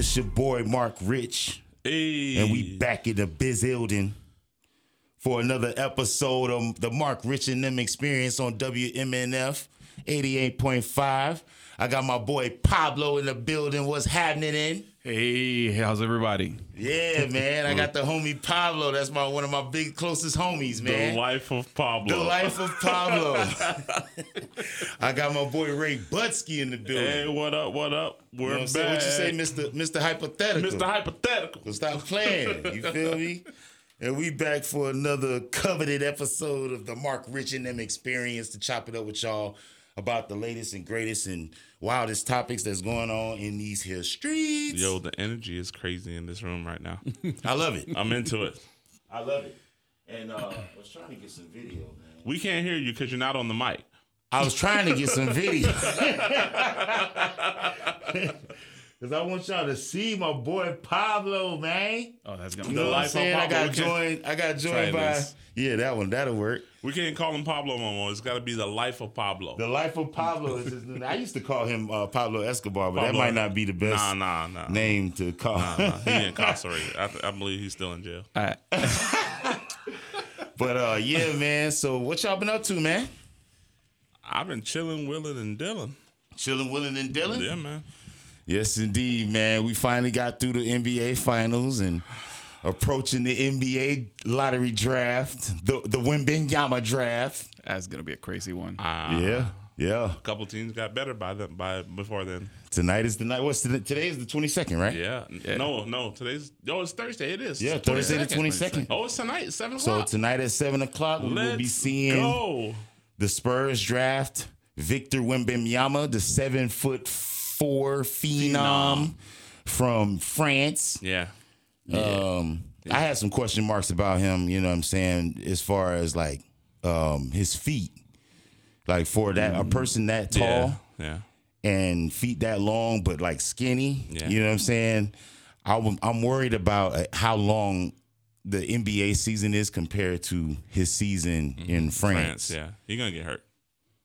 It's your boy Marq Rich, Hey. and we back in the biz building for another episode of the Marq Rich and them experience on WMNF 88.5. I got my boy Pablo in the building. What's happening in? Hey, how's everybody? Yeah, man. I got the homie Pablo. That's my one of my big closest homies, man. The life of Pablo. The life of Pablo. I got my boy Ray Butsky in the building. Hey, what up? What up? We're You know back. What you say, Mr. Mr. Hypothetical? Mr. Hypothetical. So stop playing. You feel me? And we back for another coveted episode of the Marq Rich and them experience to chop it up with y'all about the latest and greatest and wildest topics that's going on in these here streets. Yo, the energy is crazy in this room right now. I love it. I'm into it. I love it. And uh, I was trying to get some video, man. We can't hear you because you're not on the mic. I was trying to get some video. Cause I want y'all to see my boy Pablo, man. Oh, that's gonna You be know what I'm life of saying? I got joined. I got joined by this. yeah, that one. That'll work. We can't call him Pablo no more. It's got to be the life of Pablo. The life of Pablo is his name. I used to call him uh, Pablo Escobar, but that might not be the best Nah, nah, nah. name to call. Nah, nah. He incarcerated. I, th- I believe he's still in jail. All right. but uh, yeah, man. So what y'all been up to, man? I've been chilling, willing, and dealing. Chilling, willing, and Dylan. Yeah, man. Yes, indeed, man. We finally got through the NBA finals and approaching the NBA lottery draft, the the Wembanyama draft. That's gonna be a crazy one. Uh, yeah, yeah. A couple teams got better by them by before then. Tonight is the night. What's today? Today is the twenty second, right? Yeah. No, no. Today's oh, it's Thursday. It is. Yeah, Thursday the 22nd. Oh, it's tonight, seven o'clock. So tonight at seven o'clock, we Let's will be seeing go. the Spurs draft Victor Wembanyama, the seven foot four phenom, from France. Yeah. Um, I had some question marks about him. You know what I'm saying, as far as like um, his feet, like for that a person that tall Yeah. and feet that long, but like skinny. Yeah. You know what I'm saying? I'm, I'm worried about uh, how long the NBA season is compared to his season in France. France. Yeah. He's gonna get hurt.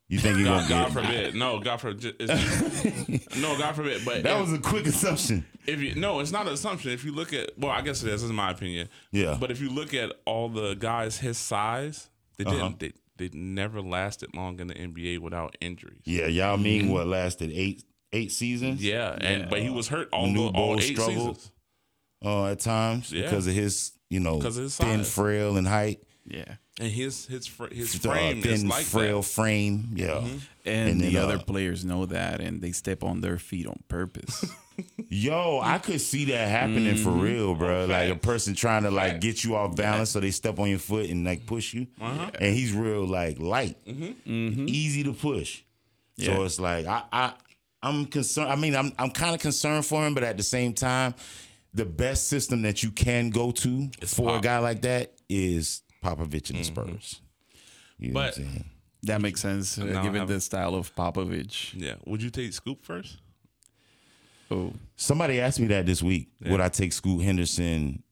You think he's God, gonna God get? forbid. No, God forbid. It's, no, God forbid. But That if, was a quick assumption. if you no, it's not an assumption. If you look at well, I guess it is. This is my opinion. Yeah. But if you look at all the guys his size, they didn't. Uh-huh. They, they never lasted long in the NBA without injuries. Yeah, y'all mean what lasted eight eight seasons? Mm-hmm. Yeah, and but he was hurt all New the, all Bull eight struggled. seasons. Uh, at times Yeah. because of his, you know, 'Cause of his thin, frail, and height. yeah. And his his fr- his Uh, frame thin, is like frail that. frame. Yeah. Mm-hmm. And, And the then, other uh, players know that, and they step on their feet on purpose. Yo, I could see that happening for real, bro. like a person trying to like get you off balance, so they step on your foot and like push you. Uh-huh. And he's real like light, Mm-hmm. easy to push. So it's like I, I, I'm concerned. I mean, I'm I'm kind of concerned for him, but at the same time, the best system that you can go to for a guy like that is Popovich and the Spurs. You know what I'm But- saying? that makes sense, uh, given the style of Popovich. Yeah. Would you take Scoot first? Oh, Somebody asked me that this week. Would I take Scoot Henderson,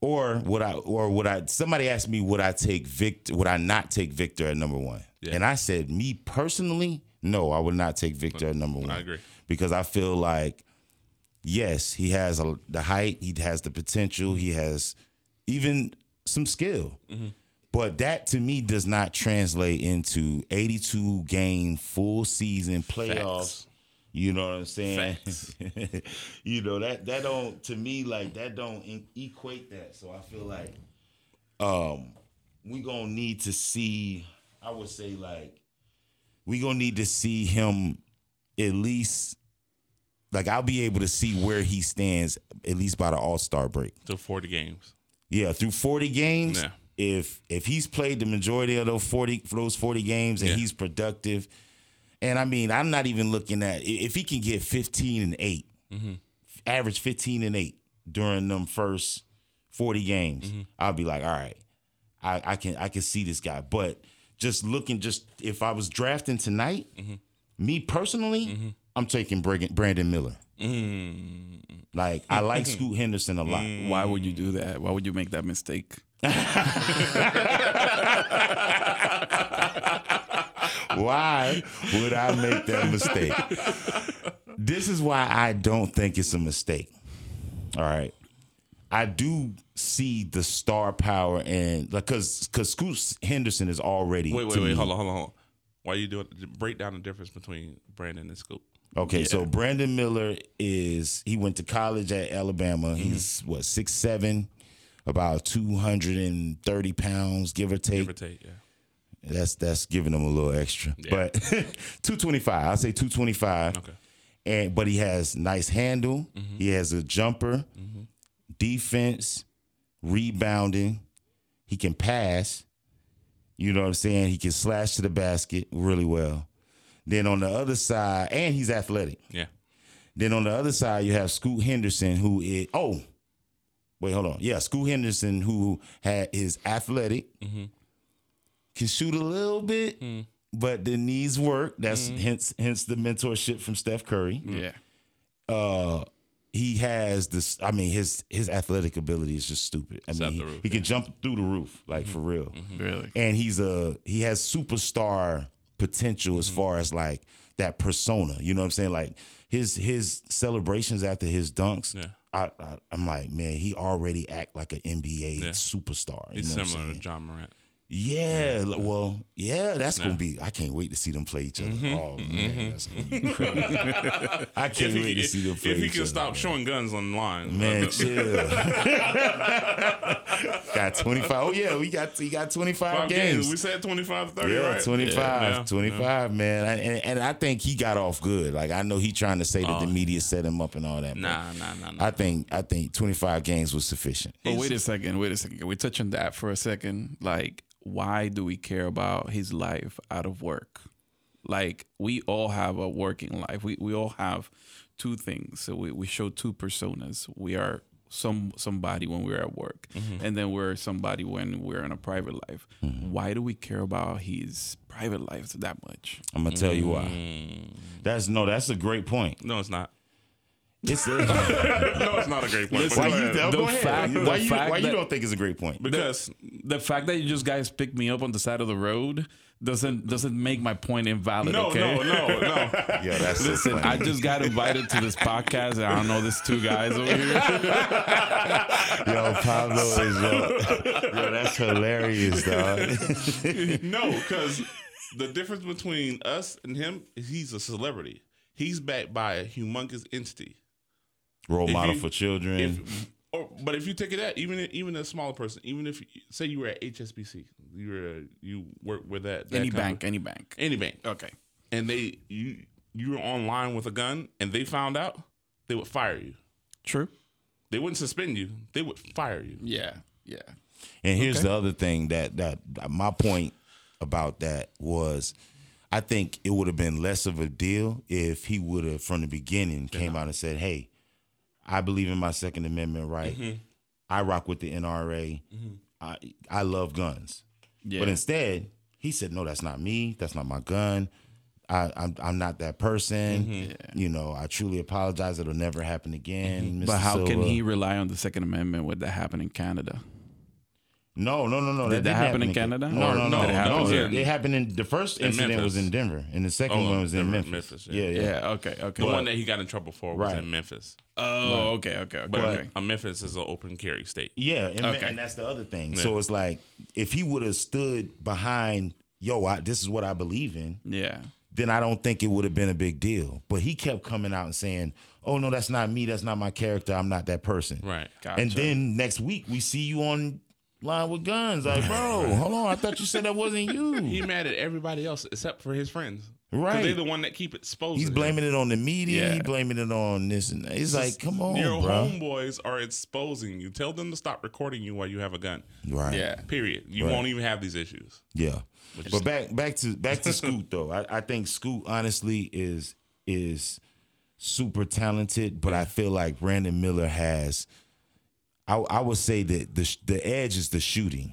or would I, or would I? Somebody asked me, would I take Victor? Would I not take Victor at number one? Yeah. And I said, me personally, no, I would not take Victor at number one. I agree. because I feel like, yes, he has a, the height, he has the potential, he has even some skill. Mm-hmm. But that to me does not translate into 82 game full season playoffs. Facts. You know what I'm saying? You know that that don't to me like that don't equate that. So I feel like um we gonna need to see. I would say like we gonna need to see him at least. Like I'll be able to see where he stands at least by the All Star break. To forty games. Yeah, through 40 games. Yeah. If if he's played the majority of those 40 for those 40 games and Yeah. he's productive, and I mean, I'm not even looking at if he can get 15 and 8, Mm-hmm. average 15 and 8 during them first 40 games, Mm-hmm. I'll be like, all right, I, I can I can see this guy. But just looking, just if I was drafting tonight, Mm-hmm. me personally, I'm taking Brandon Miller. Mm. Like I like Scoot Henderson a lot. why would you do that? Why would you make that mistake? Why would I make that mistake? This is why I don't think it's a mistake. All right. I do see the star power and like cause cause Scoot Henderson is already Wait, wait, wait. me- Hold on, hold on, hold on. Why you doing? Break down the difference between Brandon and Scoot. Okay, so Brandon Miller is he went to college at Alabama. Mm-hmm. He's what six seven, about two hundred and thirty pounds, give or take. Give or take, yeah. That's that's giving him a little extra, but two twenty five. I'll say two twenty five. Okay. And but he has nice handle. Mm-hmm. He has a jumper, defense, rebounding. He can pass. You know what I'm saying? He can slash to the basket really well. Then on the other side, and he's athletic. Yeah. Then on the other side, you have Scoot Henderson, who is oh, wait, hold on, yeah, Scoot Henderson, who had is athletic, mm-hmm. can shoot a little bit, mm-hmm. but the knees work. That's mm-hmm. hence hence the mentorship from Steph Curry. Yeah. Uh, he has this. I mean, his his athletic ability is just stupid. I It's mean, he, roof, he can jump through the roof like for real Really. and he's a he has superstar potential Mm-hmm. as far as like that persona. You know what I'm saying? Like his his celebrations after his dunks. Yeah. I, I I'm like, man, he already act like an NBA Yeah. superstar. You He's know what I'm similar to? Ja Morant. Yeah, l- well, yeah, that's gonna be. I can't wait to see them play each other. Mm-hmm. Oh man, that's gonna be crazy. I can't If wait to see them if, play if he each can other, stop man. showing guns online, Man, chill. got 25. Oh yeah, we got he got 25 five games. games. We said 25 30, Yeah, right? 25, Yeah. 25, man. And, and I think he got off good. Like I know he trying to say that the media set him up and all that. but Nah, nah, nah, nah. I think I think 25 games was sufficient. But wait a second, wait a second. Can we touch on that for a second? Like, why do we care about his life out of work? Like, we all have a working life. We we all have two things. So we, we show two personas. We are some somebody when we're at work, and then we're somebody when we're in a private life. Why do we care about his private life that much? I'm gonna tell you Mm. why. That's no, that's a great point. no, it's not. It's No, it's not a great point. but why you ahead. go The ahead. fact- why the you fact why you don't think it's a great point? because The fact that you just guys picked me up on the side of the road doesn't doesn't make my point invalid. no, okay? no, no, no. yeah, that's so Listen, funny. I just got invited to this podcast. And I don't know these two guys over here. Yo, Pablo is yo, yo, that's hilarious, dog. no, because the difference between us and him is he's a celebrity. He's backed by a humongous entity. Role If model you- for children. If, or, but if you take it that, even even a smaller person, even if say you were at HSBC, you were you work with that, that Any kind of- bank, any bank. any bank, Okay. and they you you were online with a gun, and they found out, they would fire you. True. They wouldn't suspend you; they would fire you. Yeah. Yeah. And here's the other thing that that my point about that was I think it would have been less of a deal if he would have from the beginning came out and said, "Hey, I believe in my second amendment right. Mm-hmm. I rock with the NRA. Mm-hmm. I I love guns." Yeah. But instead, he said, "No, that's not me. That's not my gun. I, I'm I'm not that person. Mm-hmm. You know, I truly apologize. It'll never happen again." Mr. but how can he rely on the Second Amendment when that happened in Canada? No, no, no, no. Did that didn't happen in Canada? No, Or no, no. did it no, it, it happened in the first In incident was in Denver, and the second Oh, one was in Denver, Memphis. Memphis, yeah, yeah. yeah. Yeah. Okay. Okay. The one that he got in trouble for was Right. in Memphis, oh, okay. Okay. Okay. but okay. uh, Memphis is an open carry state. Yeah, and, Okay. and that's the other thing. So it's like if he would have stood behind, yo, I, this is what I believe in, Yeah. then I don't think it would have been a big deal. But he kept coming out and saying, "Oh no, that's not me. That's not my character. I'm not that person." Right. Gotcha. And then next week we see you on line with guns. Like, bro, hold on. I thought you said that wasn't you. He mad at everybody else except for his friends. Right. They're the one that keep exposing. He's him. blaming it on the media. Yeah. He blaming it on this and that. It's like, come on, Your bro. homeboys are exposing you. Tell them to stop recording you while you have a gun. Right. Yeah. Period. You Right. won't even have these issues. Yeah. But back back to back to Scoot though. I, I think Scoot honestly is is super talented, but I feel like Brandon Miller has. I I would say that the the edge is the shooting.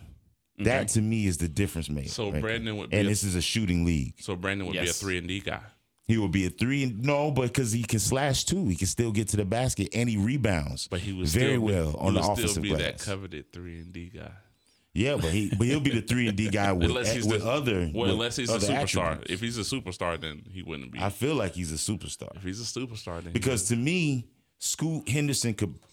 That to me is the difference maker. So right Brandon would be and a- this is a shooting league. So Brandon would be a three and D guy. He would be a three. and No, but because he can slash too, he can still get to the basket and he rebounds. But he was very still, well he on the would offensive still be glass. that coveted three and D guy. Yeah, but he but he'll be the three and D guy with, Unless he's with the, other well, with unless he's a superstar. attributes. If he's a superstar, then he wouldn't be. I feel like he's a superstar if he's a superstar, then he because to me, Scoot Henderson could it's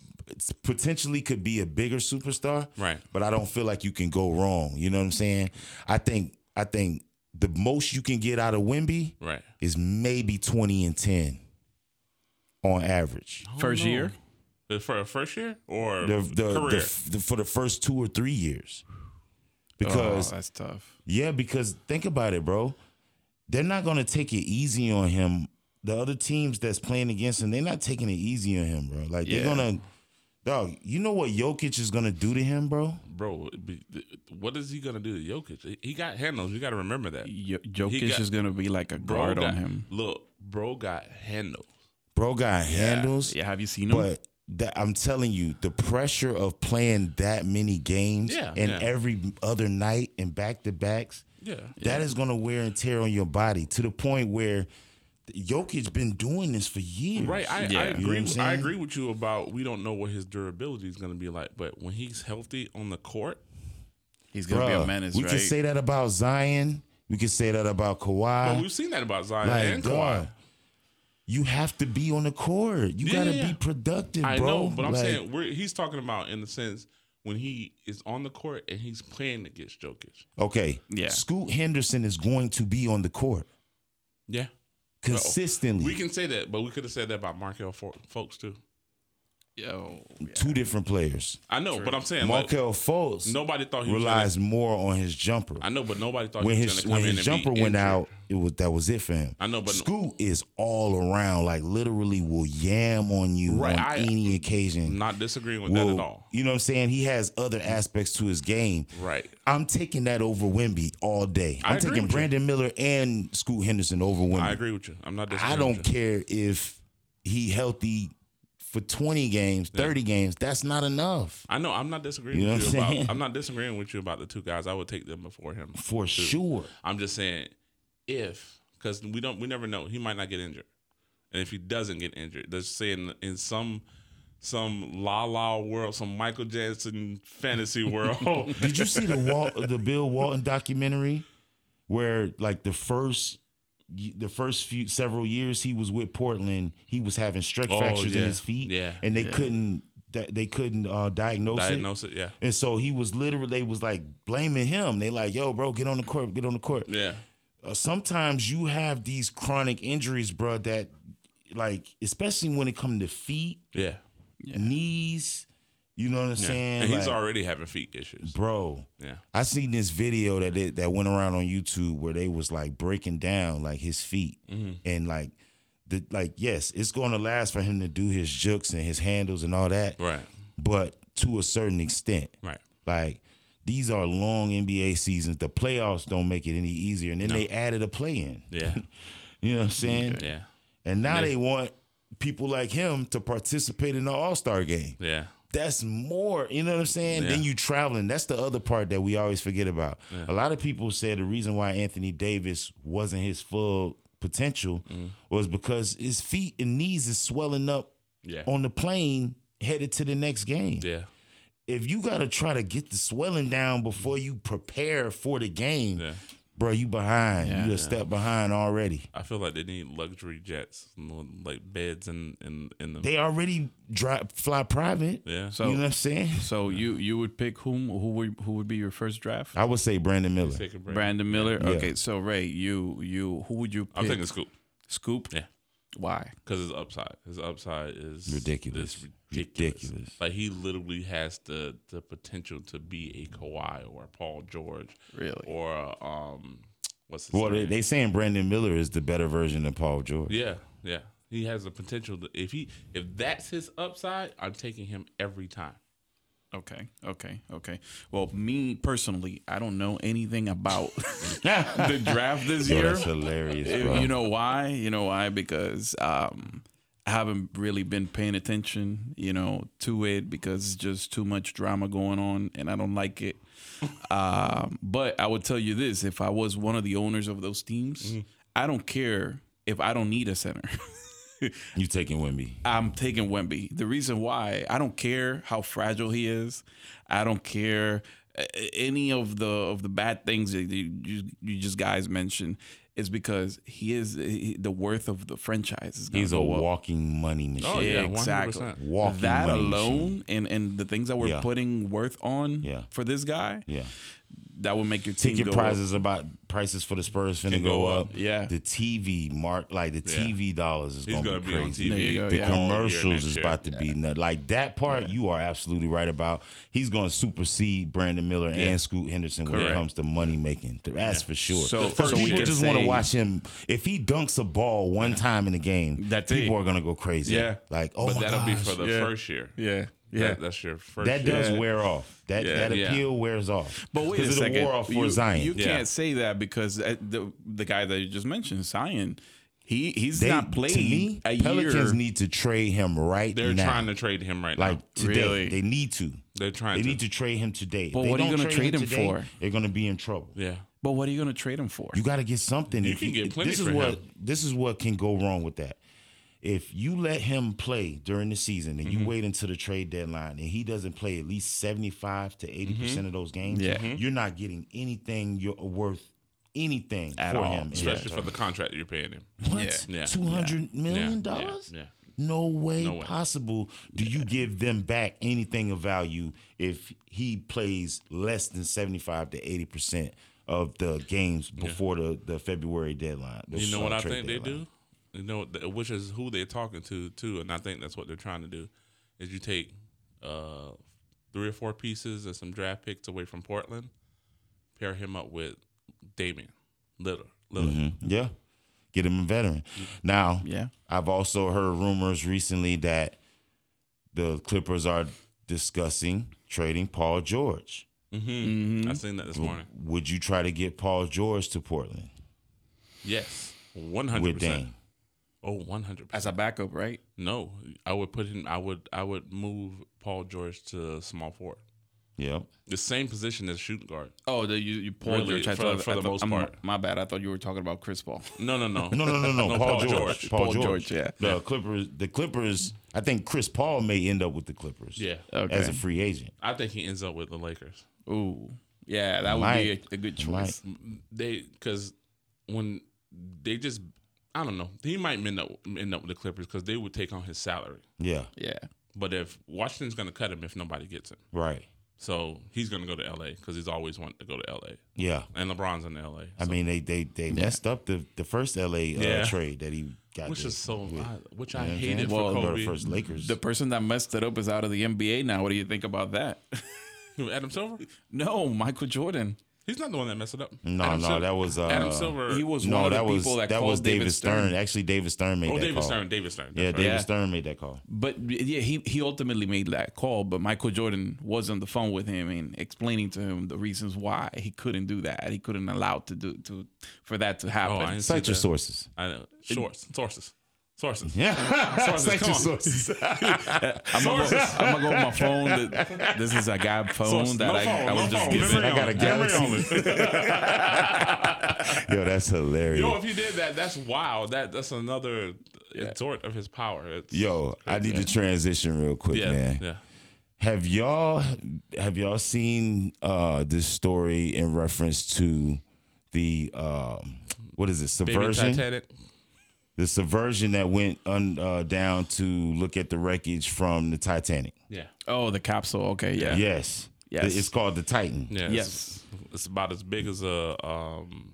potentially could be a bigger superstar. Right. But I don't feel like you can go wrong. You know what I'm saying? I think I think the most you can get out of Wemby Right. is maybe 20 and 10 on average. First no. year. For a first year or The, the, the, career? the, for the first two or three years. Oh, because oh, that's tough. Yeah, because think about it, bro. They're not gonna take it easy on him. The other teams that's playing against him, they're not taking it easy on him, bro. Like Yeah. they're gonna, dog. You know what Jokic is gonna do to him, bro? Bro, what is he gonna do to Jokic? He got handles. You got to remember that. Yo- Jokic got- is gonna be like a guard got, on him. Look, bro got handles. Bro got handles, Yeah, have you seen him? but that I'm telling you, the pressure of playing that many games Yeah, and yeah. every other night and back to backs, Yeah. that is gonna wear and tear on your body to the point where Jokic been doing this for years. Right, I, Yeah. I You know agree. I'm I saying? agree with you about we don't know what his durability is going to be like, but when he's healthy on the court, He's gonna be Bruh, a menace, we right? can say that about Zion. We can say that about Kawhi. but we've seen that about Zion like, and Kawhi. dog, you have to be on the court. You Yeah, got to yeah. be productive, I bro. know, but I'm Like, saying we're, he's talking about in the sense when he is on the court and he's playing against Jokic. okay, Yeah. Scoot Henderson is going to be on the court Yeah, consistently. we can say that, but we could have said that about Markelle Fo- Fultz too. Yo, Two different players. I know, but I'm saying like, Markelle Fultz nobody thought he relies Gonna, more on his jumper. I know, but nobody thought when he was his come when his jumper went injured. out, it was that was it for him. I know, but- Scoot is all around, like literally will yam on you Right, on I- any occasion. Not disagreeing with Will- that at all. You know what I'm saying? He has other aspects to his game. Right. I'm taking that over Wemby all day. I'm taking with you. Brandon Miller and Scoot Henderson over Wemby. I agree with you. I'm not disagreeing. I don't care if he healthy for 20 games, 30 games. That's not enough. I know. I'm not disagreeing You know with you I'm about. I'm not disagreeing with you about the two guys. I would take them before him. For too. sure. I'm just saying if because we don't we never know. He might not get injured, and if he doesn't get injured, let's say in, in some some la la world, some Michael Jackson fantasy world. Did you see the Walt, the Bill Walton documentary where like the first the first few several years he was with Portland, he was having stress Oh, fractures in his feet, Yeah. and they couldn't they couldn't uh, diagnose, it. Diagnose it. Yeah. And so he was literally they was like blaming him. They like, yo, bro, get on the court, get on the court. Yeah. Uh, sometimes you have these chronic injuries, bro, that like especially when it comes to feet, Yeah. knees, you know what I'm Yeah. saying? And he's Like, already having feet issues. bro. Yeah. I seen this video that they, that went around on YouTube where they was like breaking down like his feet Mm-hmm. and like the like yes, it's going to last for him to do his jukes and his handles and all that, Right. but to a certain extent. Right. Like these are long NBA seasons. The playoffs don't make it any easier, and then they added a play in. Yeah. You know what I'm saying? Yeah. And now Yeah. they want people like him to participate in the All Star game. Yeah. That's more, you know what I'm saying? Then you traveling. That's the other part that we always forget about. A lot of people said the reason why Anthony Davis wasn't his full potential Mm-hmm. was because his feet and knees is swelling up Yeah. on the plane headed to the next game. Yeah. If you got to try to get the swelling down before you prepare for the game, Yeah. Bro, you behind. Yeah. you a step behind already. I feel like they need luxury jets, like beds in in in them. They already drive, fly private. yeah. So- you know what I'm saying? So you you would pick whom who would who would be your first draft? I would say Brandon Miller. Take a break. Brandon Miller. Yeah. Okay, so Ray, you you who would you pick? I'm taking Scoot Scoot. Yeah. Why? because his upside, his upside is Ridiculous. is ridiculous. Ridiculous. Like he literally has the the potential to be a Kawhi or a Paul George, Really? or a, um, what's his Well, they, name? they saying Brandon Miller is the better version of Paul George. yeah, yeah. He has the potential. To, if he if that's his upside, I'm taking him every time. Okay, okay, okay. Well, me personally, I don't know anything about the draft this Yo, year. that's hilarious, bro. You know why? You know why? Because um, I haven't really been paying attention, you know, to it because it's just too much drama going on, and I don't like it. um, but I would tell you this: if I was one of the owners of those teams, I don't care if I don't need a center. you taking Wemby. I'm taking Wemby. The reason why I don't care how fragile he is, I don't care any of the of the bad things that you you, you just guys mentioned. is because he is he, the worth of the franchise is He's a up. walking money machine. Oh, yeah, exactly. 100%. Walking that money alone machine. and and the things that we're Yeah. putting worth on Yeah. for this guy Yeah. That would make your team Ticket go up. prices about prices for the Spurs finna go, go up. up. Yeah. The TV mark like the Yeah. TV dollars is gonna, gonna be be on crazy. There you TV. go, The yeah. commercials is about to be nut. Like that part, you are absolutely right about. He's going to supersede Brandon Miller and Scoot Henderson when it comes to money making. That's for sure. So- So, so we people can just want to watch him. If he dunks a ball one time in the game, that people are going to go crazy. Yeah. like oh but my that'll be for the Yeah. first year. Yeah, yeah. That- that's your first. that year. does Yeah. wear off. That Yeah. that Yeah. appeal wears off. But wait a second. It wore off for you, Zion. You can't say that because uh, the the guy that you just mentioned, Zion, he he's They, not played to me, a Pelicans year. need to trade him right now. They're now. trying to trade him right now. like now. today. Really? They need to. They're trying They to. need to trade him today. But they what are you gonna trade him today, for? They're going to be in trouble. yeah. but what are you going to trade him for? You got to get something. You If can get plenty This is for what him. this is what can go wrong with that. If you let him play during the season and Mm-hmm. you wait until the trade deadline and he doesn't play at least seventy five to eighty Mm-hmm. percent of those games, Yeah. you're not getting anything you're worth anything At for all. him. Especially that for the contract that you're paying him. what Yeah. two hundred million Yeah. dollars? Yeah. No way, No way. possible do you give them back anything of value if he plays less than 75 to 80% of the games before the, the February deadline. the, You know uh, what I trade think they do? You know, which is who they're talking to too, and I think that's what they're trying to do. Is you take uh, three or four pieces and some draft picks away from Portland, pair him up with Damian Lillard. Lillard. Mhm. Yeah. Get him a veteran. Now, Yeah. I've also heard rumors recently that the Clippers are discussing trading Paul George. I seen that this morning. Would you try to get Paul George to Portland Yes, one hundred with percent. Dame? Oh, one hundred As a backup, right? No, I would put him. I would. I would move Paul George to small forward. Yeah, The same position as shooting guard. Oh, the, you you Paul Really, George. I for- thought- for I the thought- most I'm- part. My bad. I thought you were talking about Chris Paul. No, no, no, No, no, no, no. Paul, George. Paul, Paul George. George, yeah. The Clippers. The Clippers. I think Chris Paul may end up with the Clippers. Yeah, Okay. As a free agent. I think he ends up with the Lakers. Ooh, yeah, that would Might. be a, a good choice. They because when they just I don't know he might end up end up with the Clippers because they would take on his salary. Yeah. Yeah, But if Washington's going to cut him if nobody gets him, Right. so he's going to go to LA because he's always wanted to go to LA, Yeah. and LeBron's in LA. I mean, they they they messed up the the first LA uh, Yeah. trade that he got. which to- is so with. I, which I know what I'm hated saying? for Well, the first Lakers. the person that messed it up is out of the NBA now. What do you think about that? Adam Silver. no, Michael Jordan. He's not the one that messed it up. no, Adam no, Sil- that was uh, Adam Silver. He was no, one of that the was people that, that called was David Stern. Actually, David Stern made that call. Oh, that David call. Stern. David Stern. Yeah, That's David. Yeah. Stern made that call. But yeah, he he ultimately made that call. But Michael Jordan was on the phone with him and explaining to him the reasons why he couldn't do that. He couldn't allow to do to for that to happen. Oh, I didn't see Cite your that. sources. I know. Source, sources, sources. Yeah, Sources, cite come your sources. I'm gonna, go, I'm gonna go on my phone. Th- This is a guy phone Source. that no I, phone, I was no just phone. given. I got a. Galaxy. Yo, that's hilarious. You know, if he did that, that's wow. That that's another sort of his power. It's, Yo, I need to transition real quick, yeah, man. yeah. Have y'all have y'all seen uh this story in reference to the um what is it Baby subversion? Titanic. The subversion that went un, uh, down to look at the wreckage from the Titanic. Yeah, Oh, the capsule. Okay, yeah. Yes, Yes. It's called the Titan. yeah. It's, Yes. it's about as big as a um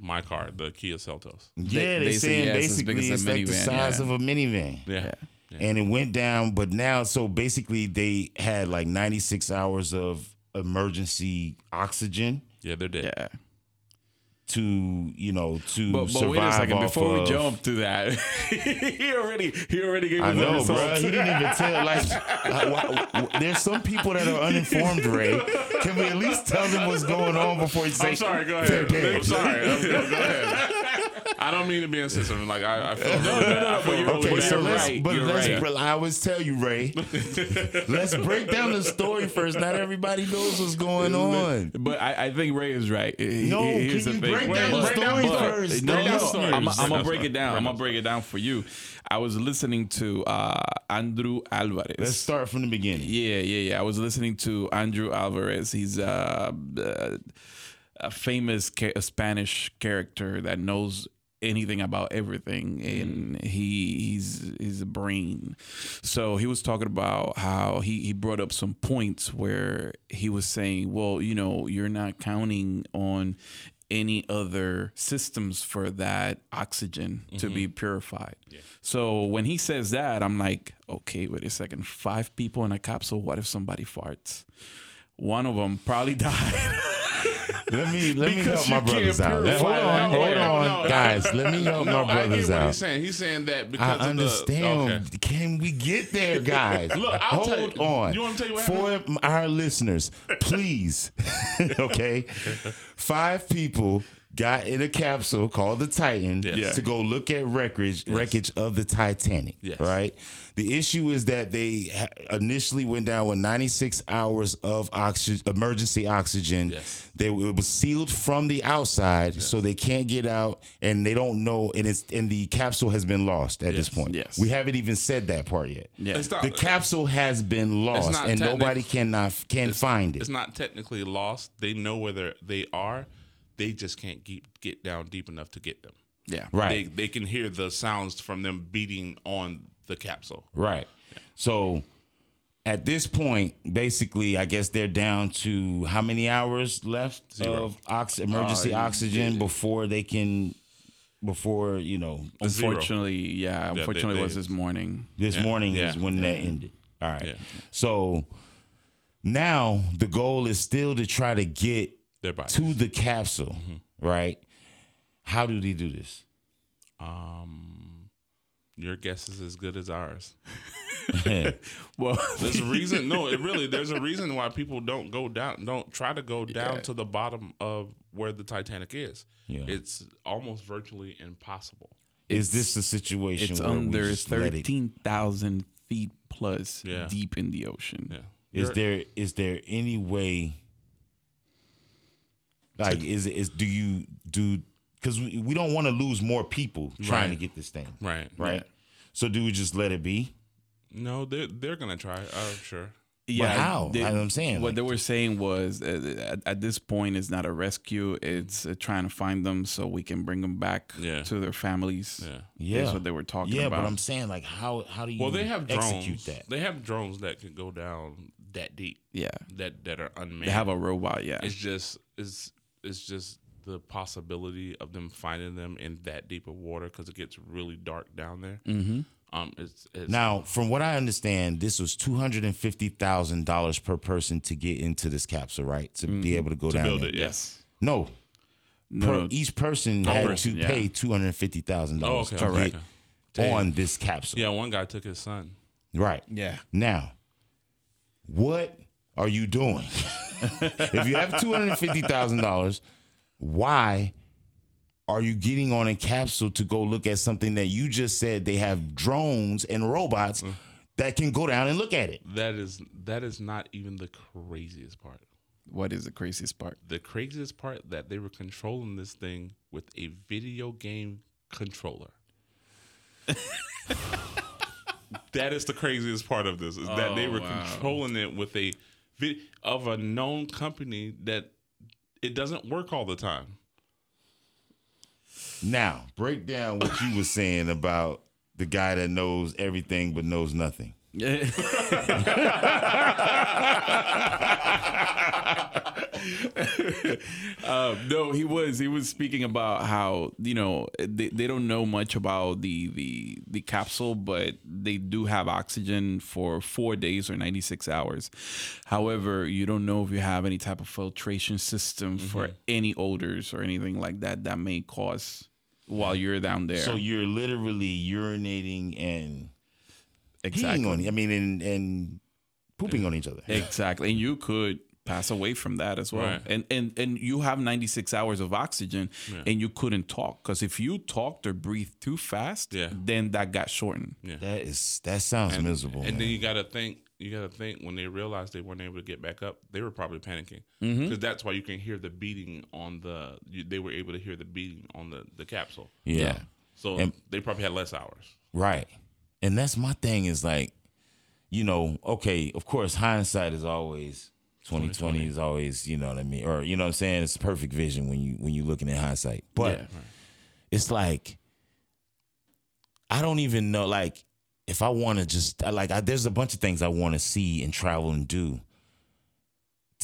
my car, the Kia Seltos. Yeah, They- they, they say, saying yeah, it's as basically big as it's like the size yeah. of a minivan. Yeah, and it went down but now so basically they had like 96 hours of emergency oxygen yeah. They're dead. Yeah. To you know to But, but survive wait a second off before we jump to that. he already he already gave I us the know, bro. He didn't even tell. Like, uh, why- there's some people that are uninformed. Ray, can we at least tell them what's going on before you say? I'm sorry. Go ahead. dead. I'm sorry. I'm- go, go ahead. I don't mean to be insensitive. Like I, I feel really bad. I feel but you're- Okay, so let's, right, but you're let's, right. br- I always tell you, Ray, let's break down the story first. Not everybody knows what's going on. But I, I think Ray is right. No, here's can you break down the Break down the story. first? No, no. I'm, I'm gonna break it down. I'm gonna break it down for you. I was listening to uh, Andrew Alvarez. Let's start from the beginning. Yeah, yeah, yeah. I was listening to Andrew Alvarez. He's uh, uh, a famous ca- a Spanish character that knows anything about everything and he he's he's a brain so he was talking about how he he brought up some points where he was saying well you know you're not counting on any other systems for that oxygen to be mm-hmm. purified. So when he says that i'm like okay wait a second. Five people in a capsule what if somebody farts? One of them probably died Let me let me help my brothers out. Hold on, hold on, guys. Let me help my brothers what out. he's saying. He's saying that because I of the- understand. okay. Can we get there, guys? Look, I'll Hold you- on. you wanna tell you what For our listeners, please. okay. Five people got in a capsule called the Titan Yes. to go look at wreckage wreckage of the Titanic. Yes. Right. The issue is that they initially went down with 96 hours of oxygen, emergency oxygen. Yes. They it was sealed from the outside, so they can't get out, and they don't know. And it's and the capsule has been lost at this point. Yes. we haven't even said that part yet. Yeah. Not- The capsule has been lost, and technic- nobody cannot can find it. It's not technically lost. They know where they're- they are. They just can't keep, get down deep enough to get them. yeah right, they can hear the sounds from them beating on the capsule. right. So at this point, basically, I guess they're down to how many hours left Zero. of ox- emergency Uh, oxygen before they can, before you know, Zero. Unfortunately, yeah. they- Unfortunately, it was they- this morning. this Yeah, morning is yeah, when that ended. All right. Yeah. So now the goal is still to try to get Their bodies. to the capsule, Mm-hmm. right? How do they do this? Um, your guess is as good as ours. Well, There's a reason. no, it really. There's a reason why people don't go down. Don't try to go down Yeah. to the bottom of where the Titanic is. Yeah. It's almost virtually impossible. Is this a situation it's where we under just let thirteen thousand feet plus Yeah. deep in the ocean. Yeah. Is You're- there is there any way? Like, is it is do you do? Because we, we don't want to lose more people trying Right. to get this thing right? right. So do we just let it be? No, they're they're gonna try. I'm sure. Yeah, how? they- That's what I'm saying, What like- they were saying was, uh, at, at this point, it's not a rescue; it's uh, trying to find them so we can bring them back Yeah. to their families. Yeah. Yeah, That's what they were talking Yeah, about. but I'm saying like how how do you Well, they have drones. execute that? They have drones that can go down that deep. yeah, That that are unmanned. they have a robot. Yeah, It's just it's it's just the possibility of them finding them in that deep of water because it gets really dark down there. Mm-hmm. Um, it's, it's Now, from what I understand, this was two hundred and fifty thousand dollars per person to get into this capsule, right? To be able to go down build there. it. Yes. No, no, per, each person had person, to yeah. pay two hundred fifty thousand Oh, dollars okay. to okay. get on this capsule. Yeah, one guy took his son. Right. yeah. Now, what are you doing? if you have two hundred fifty thousand dollars, why are you getting on a capsule to go look at something that you just said they have drones and robots that can go down and look at it? That is that is not even the craziest part. What is the craziest part? The craziest part that they were controlling this thing with a video game controller. that is the craziest part of this is that they Oh, were wow. controlling it with a vid- of a known company that it doesn't work all the time. Now, break down what you were saying about the guy that knows everything but knows nothing. um, no, he was he was speaking about how you know they, they don't know much about the the the capsule, but they do have oxygen for four days or ninety six hours. However, you don't know if you have any type of filtration system for any odors or anything like that that may cause while you're down there. So you're literally urinating and exactly. peeing on I mean and and pooping on each other. Exactly. And you could pass away from that as well. Right. And and and you have 96 hours of oxygen and you couldn't talk cuz if you talked or breathed too fast, Yeah. then that got shortened. Yeah. That is that sounds miserable. And man. then you got to think, you got to think when they realized they weren't able to get back up, they were probably panicking mm-hmm. because that's why you can hear the beating on the. You, they were able to hear the beating on the the capsule, yeah. so And- they probably had less hours. Right. And that's my thing is like, you know, okay, of course hindsight is always 2020 is always, you know what I mean, or you know what I'm saying. It's perfect vision when you when you're looking at hindsight. But Yeah. it's like I don't even know. Like if I want to just like, I, there's a bunch of things I want to see and travel and do.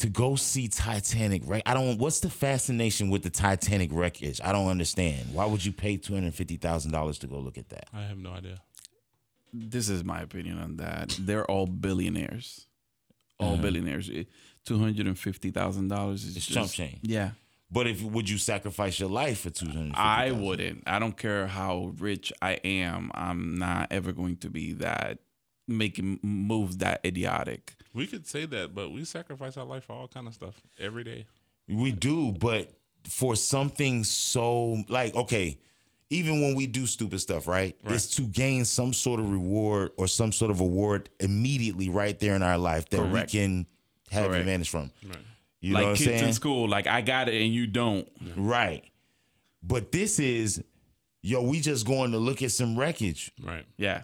To go see Titanic, right? I don't. What's the fascination with the Titanic wreckage? I don't understand. Why would you pay two hundred fifty thousand dollars to go look at that? I have no idea. this is my opinion on that. They're all billionaires, all Uh-huh. billionaires. Two hundred and fifty thousand dollars is It's just, chump change. Yeah, But if would you sacrifice your life for two hundred? I wouldn't. I don't care how rich I am. I'm not ever going to be that making moves that idiotic. We could say that, but we sacrifice our life for all kind of stuff every day. We do, but for something so like okay, even when we do stupid stuff, right? It's to gain some sort of reward or some sort of award immediately right there in our life that Correct. we can have Correct. advantage from. Right. You know like what I'm kids saying? in school, like I got it and you don't. Right. But this is, yo, we just going to look at some wreckage. Right. Yeah.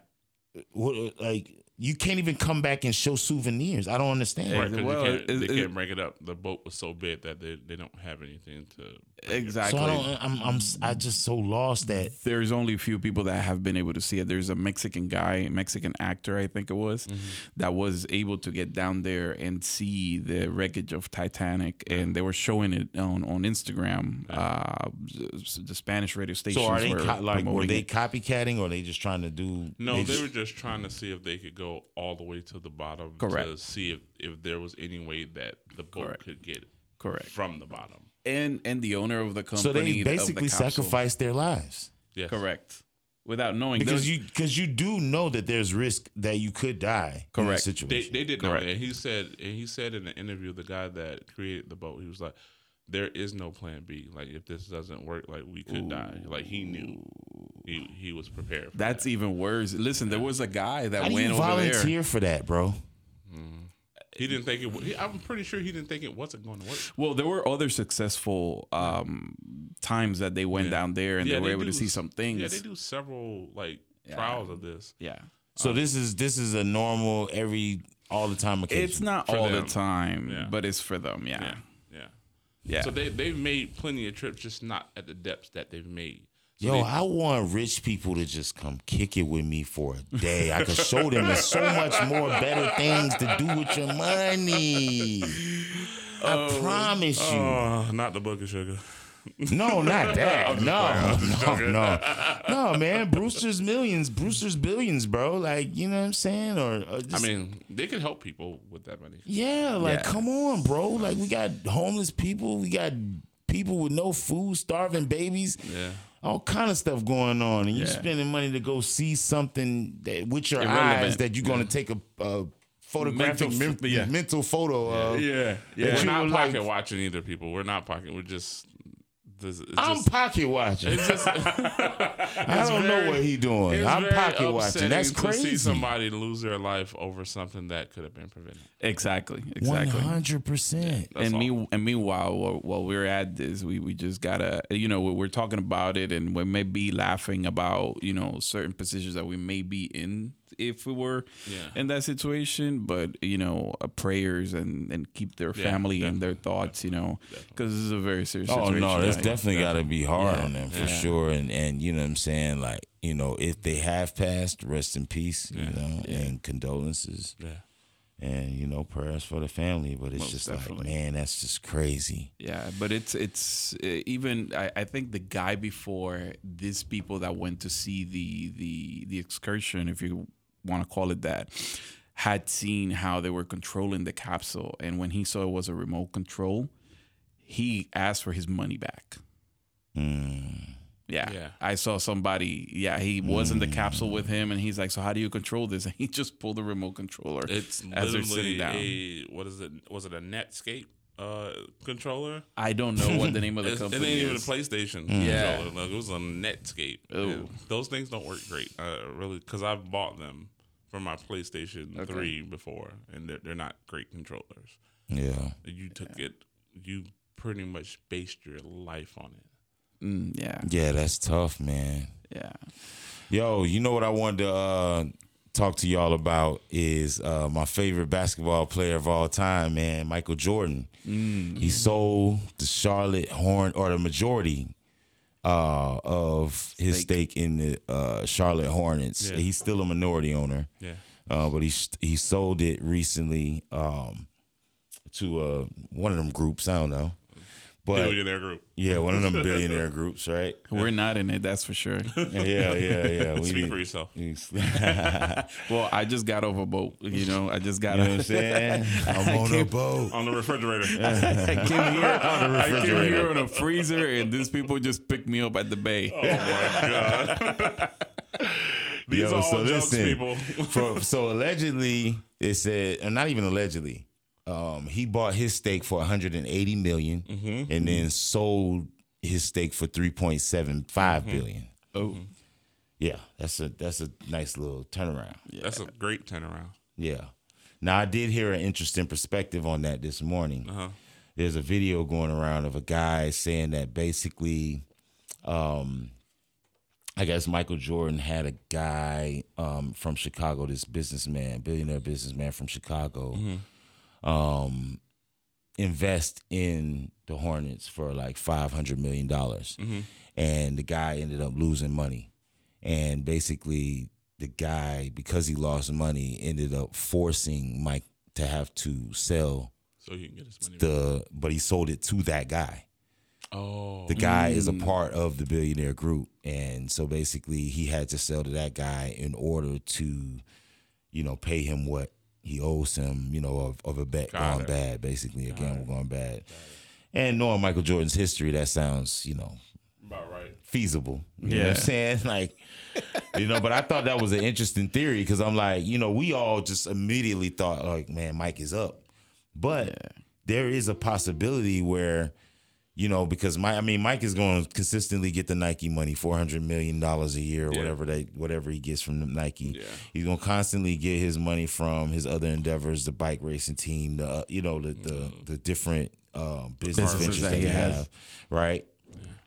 What, like you can't even come back and show souvenirs. I don't understand. Right, 'cause well, you can't, it- they it- can't break it up. The boat was so big that they, they don't have anything to. Exactly. So I don't. I'm. I'm. I just so lost that. there's only a few people that have been able to see it. There's a Mexican guy, Mexican actor, I think it was, Mm-hmm. that was able to get down there and see the wreckage of Titanic, and they were showing it on on Instagram. Uh, the Spanish radio station. So are they were co- like were they it. copycatting or they just trying to do? No, they they just- were just trying to see if they could go all the way to the bottom to see if, if there was any way that the boat Correct. could get correct? from the bottom. And and the owner of the company, So they of the basically sacrificed their lives Yes. correct, without knowing because Those- you because you do know that there's risk that you could die. Correct. that They, situation. they did know Correct. that. He said and he said in the interview, the guy that created the boat, he was like, "There is no plan B. Like if this doesn't work, like we could die. Like he knew, he he was prepared. For that's even worse. Listen, there was a guy that How do went you over volunteer there. for that, bro? Mm-hmm. He didn't think it. wa- He, I'm pretty sure he didn't think it wasn't going to work. Well, there were other successful um, times that they went Yeah. down there and they were able do to see some things. Yeah, they do several like Yeah. trials of this. Yeah. So this is this is a normal every all the time occasion. It's not For all them. the time, Yeah. but it's for them. Yeah. Yeah, yeah. Yeah. So they they've made plenty of trips, just not at the depths that they've made. So Yo, they- I want rich people to just come kick it with me for a day. I could show them there's so much more better things to do with your money. I oh, promise you. Oh, not the book of sugar. No, not that. No, no, no, no, man. Brewster's millions, Brewster's billions, bro. Like, you know what I'm saying? Or, or I mean, they can help people with that money. yeah, like, Yeah. come on, bro. Like, we got homeless people, we got people with no food, starving babies. Yeah. All kind of stuff going on, and you Yeah. spending money to go see something that with your Irrelevant. eyes that you're going to take a, a photographic Mental mem- yeah. mental photo of. yeah. Yeah. We're not were pocket like- watching either, people. We're not pocket. We're just. This, it's I'm just, pocket watching. it's just I don't very- know what he doing. I'm pocket watching. upsetting That's To see somebody lose their life over something that could have been prevented. Exactly. Exactly. hundred percent. And all. me and meanwhile, while, while we're at this, we, we just gotta, you know, we're talking about it, and we may be laughing about, you know, certain positions that we may be in if we were Yeah. in that situation. But you know, uh, prayers and and keep their Yeah, family and their thoughts, you know, because this is a very serious Oh situation. no, that's Yeah. definitely got to be hard Yeah. on them for Yeah. sure. And and you know what I'm saying, like you know, if they have passed, rest in peace. You know, and condolences. Yeah. And you know, prayers for the family. But it's Most just definitely. like, man, that's just crazy. Yeah, but it's it's uh, even I, I think the guy before these people that went to see the the the excursion, if you want to call it that, had seen how they were controlling the capsule, and when he saw it was a remote control, he asked for his money back. Yeah. Yeah. I saw somebody. Yeah, he was in the capsule with him, and he's like, "So how do you control this?" And he just pulled the remote controller It's as they're sitting literally down. a what is it? Was it a Netscape uh, controller? I don't know what the name of the It's, it company ain't even a is. PlayStation Yeah. controller. Like, it was a Netscape. Ooh. Those things don't work great, uh, really, because I've bought them for my PlayStation Okay. Three before, and they're, they're not great controllers. Yeah. You took it, you pretty much based your life on it. Mm, yeah, Yeah, that's tough, man. yeah. Yo, you know what I wanted to uh, talk to y'all about is uh, my favorite basketball player of all time, man, Michael Jordan. He sold the Charlotte Horn or the majority uh, of his stake in the uh, Charlotte Hornets. Yeah. He's still a minority owner. Yeah. Uh, but he he sold it recently um, to uh, one of them groups. I don't know, but Billionaire group. yeah, one of them billionaire groups, right? We're not in it, that's for sure. Yeah, yeah, yeah. We Speak need- for yourself. well, I just got over a boat. You know, I just got what I'm saying? I'm on a boat. On the refrigerator. I came here, I came here in a freezer, and these people just picked me up at the bay. oh my god. These Yo, are all so jokes, listen, people. For, so allegedly, it said, and not even allegedly, um, he bought his stake for 180 million Mm-hmm. and then sold his stake for 3.75 Mm-hmm. billion. Oh, Yeah, that's a that's a nice little turnaround. Yeah. That's a great turnaround. Yeah. Now I did hear an interesting perspective on that this morning. Uh-huh. There's a video going around of a guy saying that basically, um, I guess Michael Jordan had a guy um, from Chicago, this businessman, billionaire businessman from Chicago, um, invest in the Hornets for like five hundred million dollars, and the guy ended up losing money, and basically the guy because he lost money ended up forcing Mike to have to sell So he can get his money. back. the, but he sold it to that guy. oh. The guy is a part of the billionaire group, and so basically he had to sell to that guy in order to, you know, pay him what he owes him. You know, of, of a bet Got gone it. bad, basically a gamble gone bad. And knowing Michael Jordan's history, that sounds you know About right. feasible. You know what Yeah. I'm saying? Like, you know, but I thought that was an interesting theory because I'm like, you know, we all just immediately thought, like, man, Mike is up. But there is a possibility where, you know, because my I mean, Mike is going to consistently get the Nike money, four hundred million dollars a year, or Yeah. whatever they whatever he gets from Nike. Yeah. He's going to constantly get his money from his other endeavors, the bike racing team, the uh, you know the the, the different um, business ventures that that he has. have, right?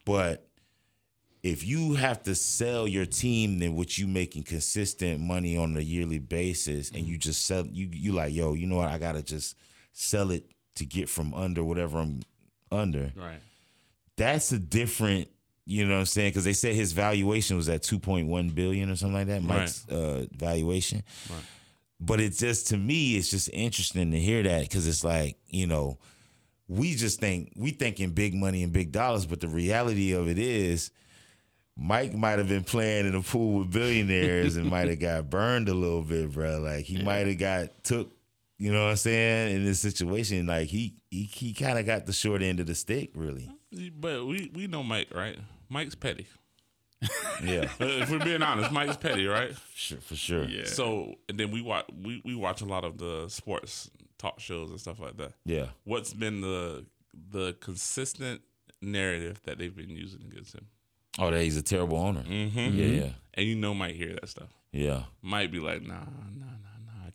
But if you have to sell your team then which you making consistent money on a yearly basis and you just sell you you like yo you know what i gotta just sell it to get from under whatever i'm under Right. that's a different you know what i'm saying because they said his valuation was at 2.1 billion or something like that mike's uh, valuation Right. but it's just to me it's just interesting to hear that because it's like you know we just think we thinking big money and big dollars but the reality of it is Mike might have been playing in a pool with billionaires and might have got burned a little bit, bro. Like he might have got took, you know what I'm saying, in this situation. Like he he, he kind of got the short end of the stick, really. But we we know Mike, right? Mike's petty. Yeah, Uh, if we're being honest, Mike's petty, right? for sure, for sure. Yeah. So and then we watch we, we watch a lot of the sports talk shows and stuff like that. Yeah. What's been the the consistent narrative that they've been using against him? Oh, that he's a terrible owner. Mm-hmm. Yeah, yeah, And you know, Mike hear that stuff. yeah. Might be like, nah, nah, nah, nah. I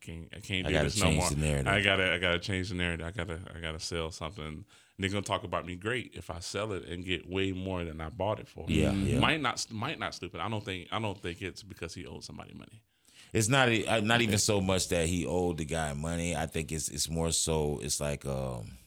can't, I can't I do gotta this no more. I gotta, I gotta change the narrative. I gotta, I gotta sell something. They're gonna talk about me great if I sell it and get way more than I bought it for. Yeah, yeah. Might not, might not stupid. I don't think, I don't think it's because he owed somebody money. It's not not even so much that he owed the guy money. I think it's it's more so it's like um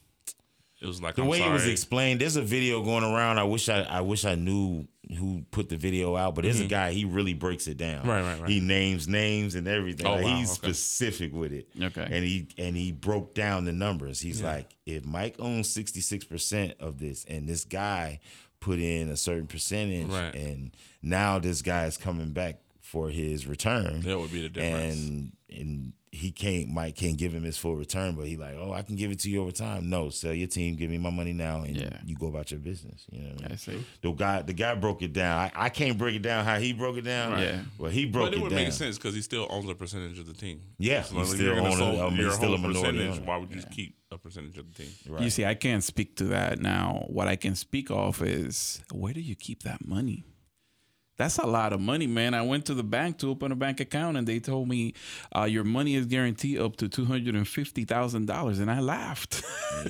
It was like the I'm way it was explained. There's a video going around. I wish I I wish I knew who put the video out, but there's a guy. He really breaks it down. Mm-hmm. Right, right, right. He names names and everything. Oh, Like, wow, he's okay. specific with it. Okay. And he and he broke down the numbers. He's like, if Mike owns 66 percent of this, and this guy put in a certain percentage, Right. and now this guy is coming back for his return That would be the difference. and and he can't Mike can't give him his full return, but he like, oh, I can give it to you over time. No, sell your team, give me my money now, and Yeah. you go about your business. You know, what I mean? I see. the guy the guy broke it down. I, I can't break it down how he broke it down. Right. Yeah. well, he broke it. but it it, would down. make sense because he still owns a percentage of the team. Yeah, So he's still own a- sell I mean, your he's still a whole minority percentage, owner. Why would you just keep a percentage of the team? Right. You see, I can't speak to that now. What I can speak of is where do you keep that money? That's a lot of money, man. I went to the bank to open a bank account, and they told me uh, your money is guaranteed up to two hundred and fifty thousand dollars, and I laughed.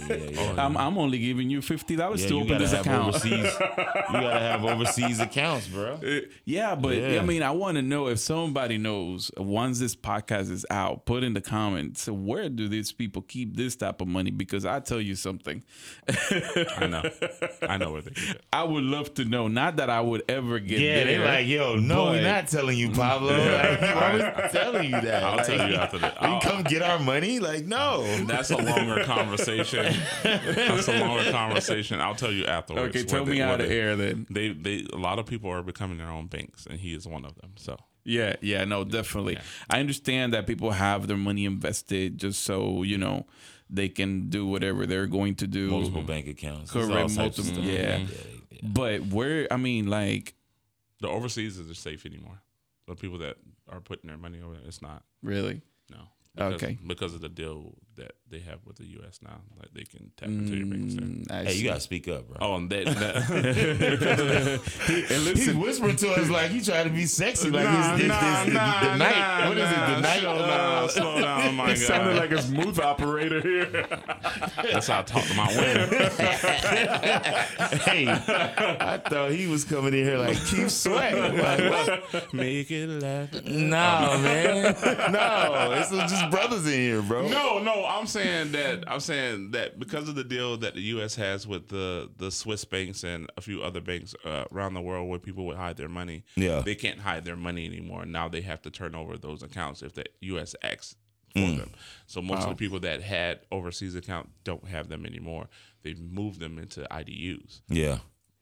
Yeah, yeah. I'm, I'm only giving you fifty dollars Yeah, to you open this account. overseas. you gotta have overseas accounts, bro. Yeah, but Yeah. I mean, I want to know if somebody knows once this podcast is out, put in the comments where do these people keep this type of money? Because I tell you something, I know. I know where they get it. I would love to know. Not that I would ever get Yeah, there. they like, yo, no, but- we're not telling you, Pablo. Like, I was telling you that. I'll Like, tell you after that. You come get our money? Like, no. That's a longer conversation. That's a longer conversation. I'll tell you afterwards. Okay, what tell they- me what out of they- air then. They they a lot of people are becoming their own banks, and he is one of them. So Yeah, yeah, no, definitely. I understand that people have their money invested just so you know they can do whatever they're going to do. Multiple bank accounts. Correct, all types of multiple- stuff. yeah. Mm-hmm. yeah. But where, I mean, like, the overseas isn't safe anymore. The people that are putting their money over, there, it's not. really, No. Because, Okay. Because of the deal that they have with the U.S. now, like they can tap into your banks there. Mm, Hey, you gotta speak up, bro. Oh, and that, that and He's listen, whispering to us like he trying to be sexy, like Nah, it's, it's, nah, it's the, nah, the night. nah, what is it? The nah, night. slow down, slow down, my it sounded like a smooth operator here. That's how I talk to my women. hey, I thought he was coming in here like keep Sweat. Like, what? Make it laugh. No, man. No, it's just brothers in here, bro. No, no, I'm saying that I'm saying that because of the deal that the U.S. has with the the Swiss banks and a few other banks uh, around the world where people would hide their money, Yeah. they can't hide their money anymore. Now they have to turn over those accounts if the U.S. acts for Mm. them. So most of the people that had overseas account don't have them anymore. They've moved them into IDUs, Yeah.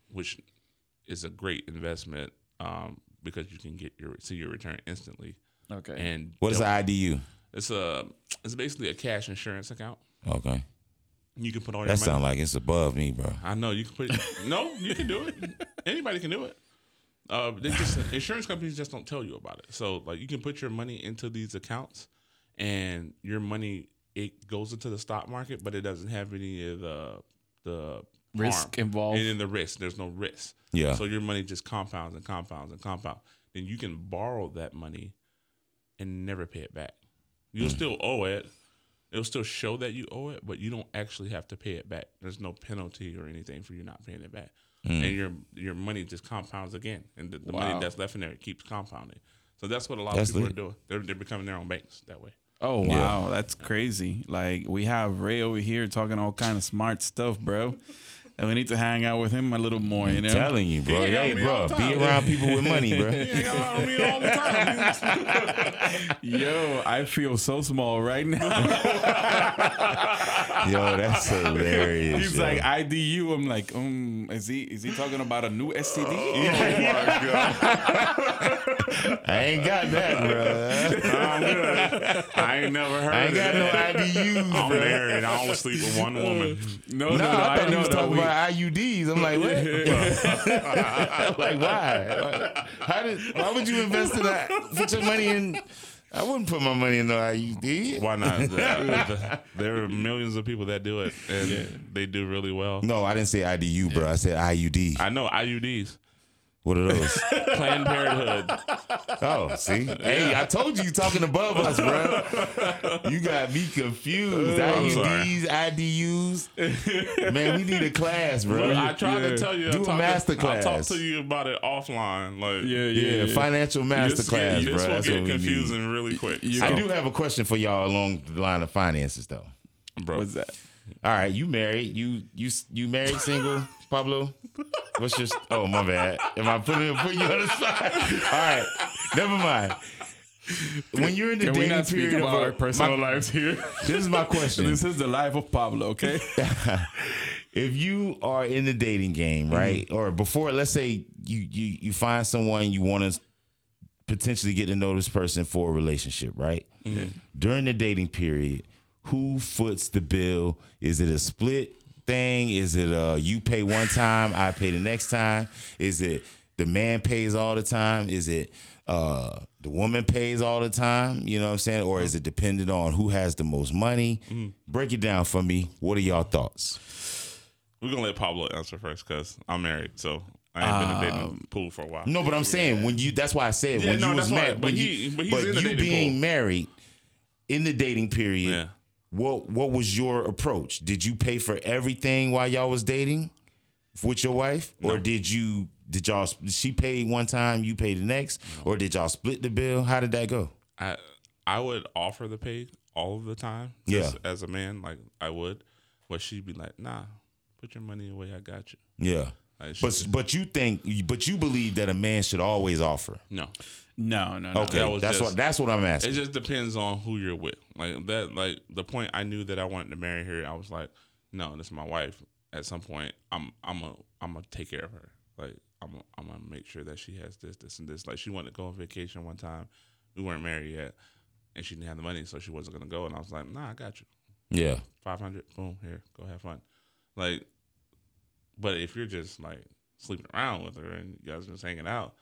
which is a great investment um, because you can get your see your return instantly. Okay. And What is don't- the IDU? It's a it's basically a cash insurance account. Okay. You can put all your That money. sounds like it's above me, bro. I know you can put. no, you can do it. Anybody can do it. Uh, they just insurance companies just don't tell you about it. So like you can put your money into these accounts, and your money it goes into the stock market, but it doesn't have any of the the Risk harm. involved. And in the risk, there's no risk. Yeah. So your money just compounds and compounds and compounds. Then you can borrow that money and never pay it back. You'll mm. still owe it. It'll still show that you owe it, but you don't actually have to pay it back. There's no penalty or anything for you not paying it back, mm. and your your money just compounds again, and the, the money that's left in there keeps compounding. So that's what a lot That's of people lit. are doing. They're they're becoming their own banks that way. Oh wow, that's crazy! Like we have Ray over here talking all kind of smart stuff, bro. And we need to hang out with him a little more, you know. I'm telling you, bro. Yeah, Hey, bro, be around people with money, bro. I mean, all the time. Yo, I feel so small right now. Yo, that's hilarious. He's yo. like IDU. I'm like, um, is he is he talking about a new STD? I ain't got that, bro. I ain't never heard. I ain't got no that. IDUs, I'm bro. married. I only sleep with one woman. No, No, no, no. I thought he was talking we- about IUDs. I'm like, what? like, why? Why- How did? Why would you invest in that? Put your money in. I wouldn't put my money in no IUD. Why not? The- the- there are millions of people that do it, and they do really well. No, I didn't say IDU, bro. I said IUD. I know IUDs, What are those? Planned Parenthood. Oh, see? Hey, I told you you talking above us, bro. You got me confused. I'm sorry. IUDs, IDUs. Man, we need a class, bro. Well, I tried Yeah. to tell you. Do I'll a talk master I'll talk to you about it offline. Like, Yeah, yeah, yeah, financial master this, class, this bro. will That's get what we need. confusing really quick. You- I do have a question for y'all along the line of finances, though. bro. What's that? All right, you married? You you you married, single, Pablo? What's your? Oh my bad. Am I putting putting you on the spot? All right, never mind. When you're in the Can we dating not speak period about of a- our personal my- lives here? this is my question. this is the life of Pablo, okay? if you are in the dating game, mm-hmm. right, or before, let's say you you you find someone you want to potentially get to know this person for a relationship, right? Mm-hmm. During the dating period, who foots the bill? Is it a split thing? Is it uh you pay one time, I pay the next time? Is it the man pays all the time? Is it uh the woman pays all the time? You know what I'm saying? Or is it dependent on who has the most money? Break it down for me. What are y'all thoughts? We're gonna let Pablo answer first because I'm married. So I ain't been in Um, dating pool for a while. No, but I'm saying when you. That's why I said Yeah, when no, you was why, married. but when he- you, but he's in you being pool. married in the dating period. Yeah. What What was your approach? Did you pay for everything while y'all was dating with your wife, or did you? Did y'all? She paid one time, you paid the next, or did y'all split the bill? How did that go? I I would offer the pay all of the time. Yeah. As a man, like I would, but she'd be like, "Nah, put your money away. I got you." Yeah. Like, But but you think but you believe that a man should always offer. no, No, no, no. Okay, that was that's just- what that's what I'm asking. it just depends on who you're with. Like that, like the point I knew that I wanted to marry her. I was like, "No, this is my wife." At some point, I'm I'm a I'm gonna take care of her. Like I'm a, I'm gonna make sure that she has this this and this. Like she wanted to go on vacation one time. We weren't married yet, and she didn't have the money, so she wasn't gonna go. And I was like, "Nah, I got you." Yeah. five hundred, boom, here, go have fun. Like, but if you're just like sleeping around with her and you guys just hanging out,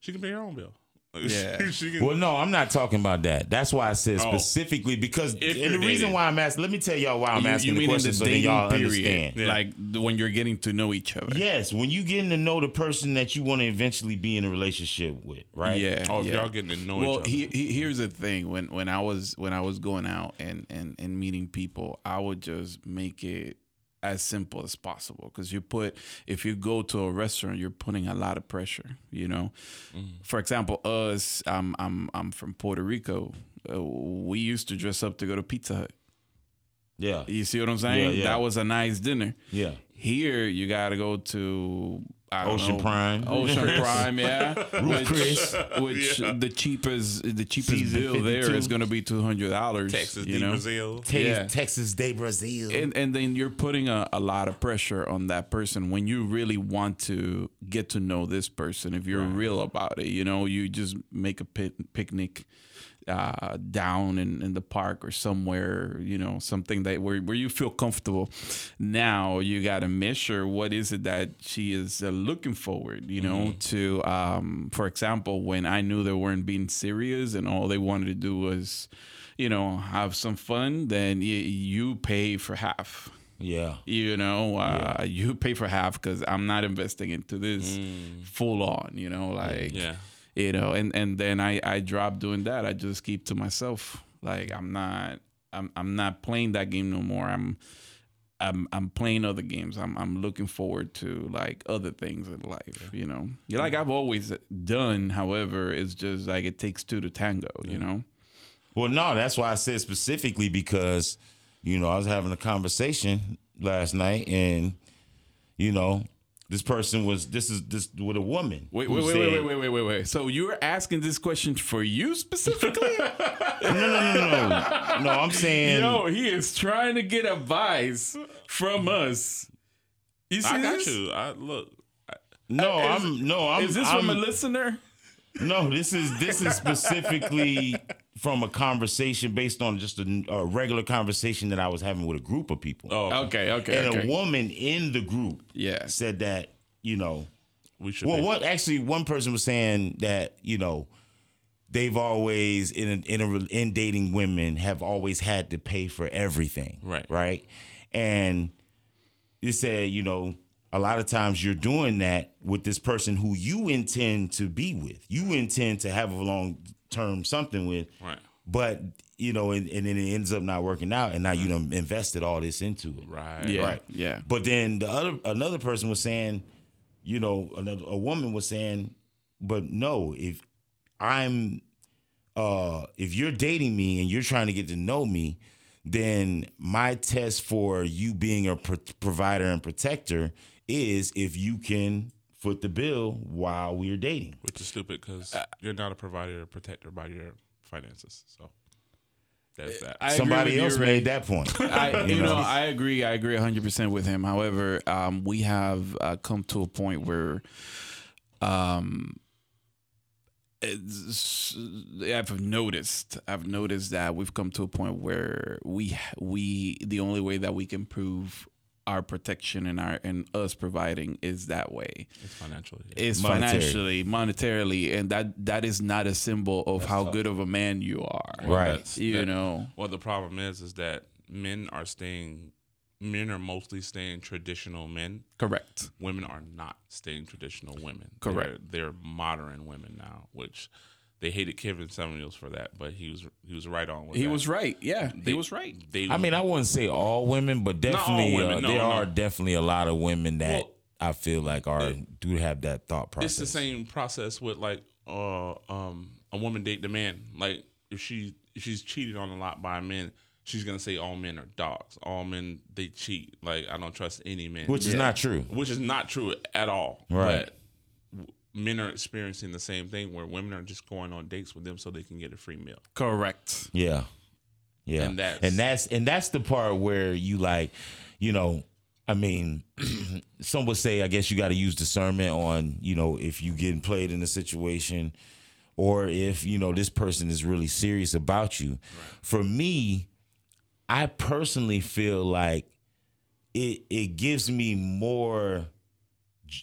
she can pay her own bill. Like, Yeah. she can. Well, no, I'm not talking about that. That's why I said Oh. specifically because If and the you're reason dating. why I'm asking. Let me tell y'all why I'm You- asking you the mean in question so then y'all understand. Yeah. like when you're getting to know each other. Yes, when you getting to know the person that you want to eventually be in a relationship with, right? Yeah. oh, yeah. y'all getting to know well, each other. he, he, here's the thing. When when I was when I was going out and and and meeting people, I would just make it as simple as possible because you put if you go to a restaurant you're putting a lot of pressure you know for example us i'm i'm i'm from puerto rico uh, we used to dress up to go to pizza hut Yeah. you see what i'm saying Yeah, yeah. that was a nice dinner Yeah. here you gotta go to Ocean know, Prime. Ocean Prime, yeah. which, Chris. which the cheapest the cheapest Season bill there 52. is going to be two hundred dollars. Texas, you de know. Brazil. Te- Yeah. Texas de Brazil. And, and then you're putting a, a lot of pressure on that person when you really want to get to know this person. If you're real about it, you know, you just make a pit, picnic uh, down in, in the park or somewhere, you know, something that where, where you feel comfortable. Now you got to measure what is it that she is uh, looking forward, you know, to, um, for example, when I knew they weren't being serious and all they wanted to do was, you know, have some fun, then y- you pay for half yeah. you know uh, you pay for half because i'm not investing into this Mm. full on you know like Yeah. You know and and then i i drop doing that i just keep to myself like i'm not i'm, I'm not playing that game no more i'm I'm I'm playing other games. I'm I'm looking forward to like other things in life, you know. Yeah, like I've always done. However, it's just like it takes two to tango, you know. Well, no, that's why I said specifically because, you know, I was having a conversation last night and, you know, this person was this is this with a woman. Wait, wait, wait, said- wait, wait, wait, wait, wait. So you're asking this question for you specifically? No, no, no, no, no. No, I'm saying Yo, he is trying to get advice from us. You see I got this? you. I look. no, Is- I'm no, I'm Is this I'm, from a listener? No, this is this is specifically from a conversation based on just a, a regular conversation that I was having with a group of people. Oh, Okay, okay, and okay. a woman in the group Yeah. said that, you know, we should. well, what actually one person was saying that, you know, they've always in in a in dating women have always had to pay for everything. Right. Right. And you said, you know, a lot of times you're doing that with this person who you intend to be with. You intend to have a long term something with. Right. But, you know, and, and then it ends up not working out and now you done invested all this into it. Right. Yeah, Right. yeah. But then the other another person was saying, you know, another a woman was saying, but no, if I'm uh if you're dating me and you're trying to get to know me, then my test for you being a pro- provider and protector is if you can foot the bill while we're dating. Which is stupid because Uh, you're not a provider or protector by your finances. So that's that. I Somebody with you, else made that point. I, you You know, know? I agree. I agree 100% with him. However, um, we have uh, come to a point where um, it's, I've noticed. I've noticed that we've come to a point where we we the only way that we can prove our protection and our and us providing is that way. it's financially. Yeah. It's Monetary. financially, monetarily, and that that is not a symbol of how good of a man you are. Right. That's- You that- know. Well, the problem is, is that men are staying men are mostly staying traditional men. Correct. Women are not staying traditional women. Correct. They're, they're modern women now, which they hated Kevin Samuels for that, but he was he was right on with He that. was right. Yeah, They- he was right. They, I mean, I wouldn't say all women, but definitely women, uh, no, there no. are definitely a lot of women that Well, I feel like are do have that thought process. it's the same process with like uh um a woman date the man. Like if she if she's cheated on a lot by men, she's gonna say all men are dogs. All men they cheat. Like I don't trust any man. which is not true. which is not true at all. Right. But men are experiencing the same thing where women are just going on dates with them so they can get a free meal. Correct. Yeah. Yeah. And that's- and that's and that's the part where you like, you know, I mean, some would say I guess you got to use discernment on, you know, if you getting played in a situation or if, you know, this person is really serious about you. For me, I personally feel like it it gives me more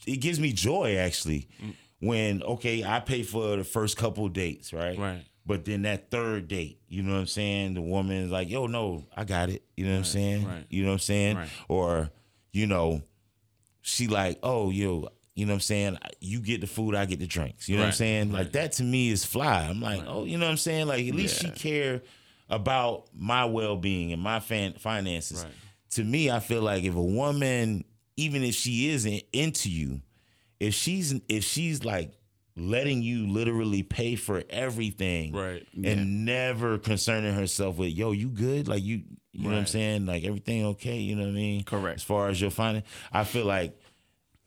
it gives me joy actually mm. when okay I pay for the first couple dates right? Right. but then that third date you know what I'm saying? The woman is like yo no I got it. You know what I'm saying? right. you know what I'm saying? Right. or you know she like oh yo you know what I'm saying? You get the food I get the drinks. You know what I'm Right, saying? Like that to me is fly. I'm like oh you know what I'm saying? Like at least she care about my well-being and my fan- finances Right. to me, I feel like if a woman, even if she isn't into you, if she's if she's like letting you literally pay for everything, Right. and never concerning herself with, yo, you good? Like you, you know what I'm saying? Like everything okay? You know what I mean? Correct. As far as your finance, I feel like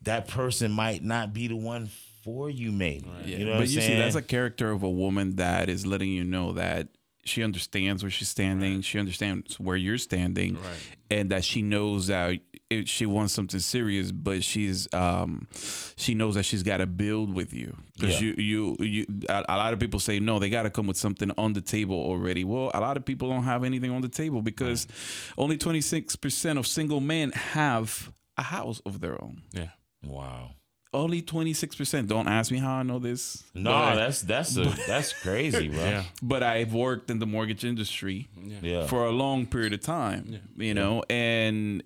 that person might not be the one for you, maybe. You know what but I'm you saying? see, that's a character of a woman that is letting you know that she understands where she's standing, she understands where you're standing, Right. and that she knows that she wants something serious, but she's um, she knows that she's got to build with you because Yeah. you you you. A, a lot of people say no, they got to come with something on the table already. Well, a lot of people don't have anything on the table because only twenty six percent of single men have a house of their own. Yeah. wow. Only twenty six percent. Don't ask me how I know this. No, but- that's that's a, that's crazy, bro. Yeah. but I've worked in the mortgage industry Yeah. for a long period of time, you know, and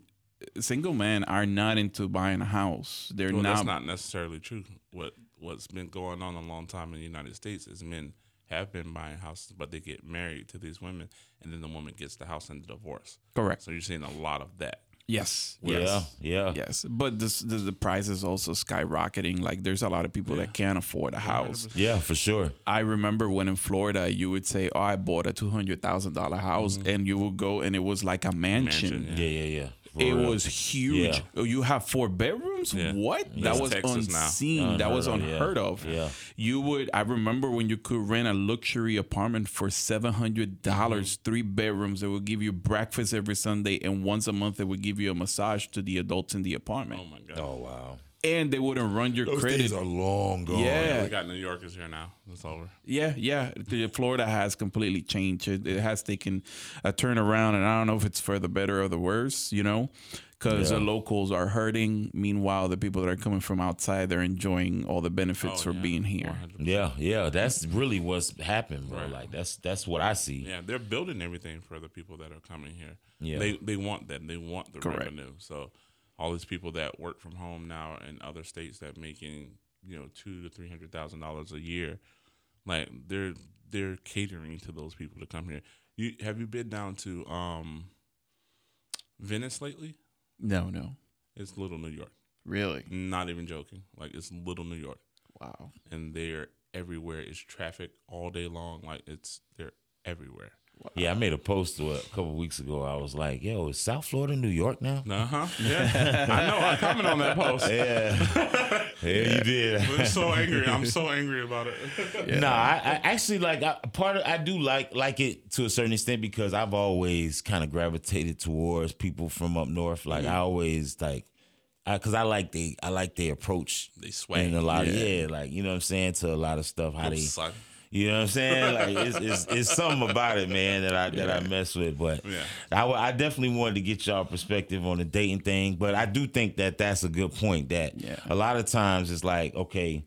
single men are not into buying a house. They're Well, not, that's not necessarily true. What what's been going on a long time in the United States is men have been buying houses, but they get married to these women, and then the woman gets the house and the divorce. correct. So you're seeing a lot of that. Yes. Yeah, Yes. yeah. Yes. But this, the, the price is also skyrocketing. Like there's a lot of people that can't afford a house. Yeah, for sure. I remember when in Florida, you would say, "Oh, I bought a two hundred thousand dollar house," mm-hmm. and you would go, and it was like a mansion. Mansion, Yeah, yeah, yeah. For It real. was huge. Yeah. Oh, you have four bedrooms? Yeah. What? That was Texas now. unseen. that was Unheard of, yeah. unheard of. Yeah. You would. I remember when you could rent a luxury apartment for seven hundred dollars, Mm-hmm. three bedrooms. They would give you breakfast every Sunday, and once a month they would give you a massage to the adults in the apartment, Oh my god. Oh wow. And they wouldn't run your Those credit. days are long gone. Yeah. We got New Yorkers here now. It's over. Yeah, yeah. The- Florida has completely changed. It, it has taken a turnaround, and I don't know if it's for the better or the worse, you know, because the locals are hurting. Meanwhile, the people that are coming from outside, they're enjoying all the benefits Oh, for yeah. being here. 100%. Yeah, yeah. That's really what's happened, bro. Like that's that's what I see. Yeah, they're building everything for the people that are coming here. Yeah. They they want that. They want the Correct. revenue. So all these people that work from home now in other states that making, you know, two to three hundred thousand dollars a year, like they're they're catering to those people to come here. You have you been down to um Venice lately? No, no, It's little New York. really. Not even joking. Like it's little New York. Wow. And they're everywhere. It's traffic all day long. Like it's they're everywhere. Yeah, I made a post a couple weeks ago. I was like, "Yo, is South Florida New York now?" Uh huh. Yeah, I know. I commented on that post. Yeah, yeah, you did. I'm so angry. I'm so angry about it. Nah, I, I actually like I, part of I do like like it to a certain extent because I've always kind of gravitated towards people from up north. Like I always like, I because I like they I like their approach They swag. and a lot of Yeah. yeah, like you know what I'm saying to a lot of stuff how they Son. You know what I'm saying? Like it's, it's it's something about it, man, that I that I mess with. But Yeah. I, w- I definitely wanted to get y'all perspective on the dating thing. But I do think that that's a good point. That Yeah. a lot of times it's like, okay,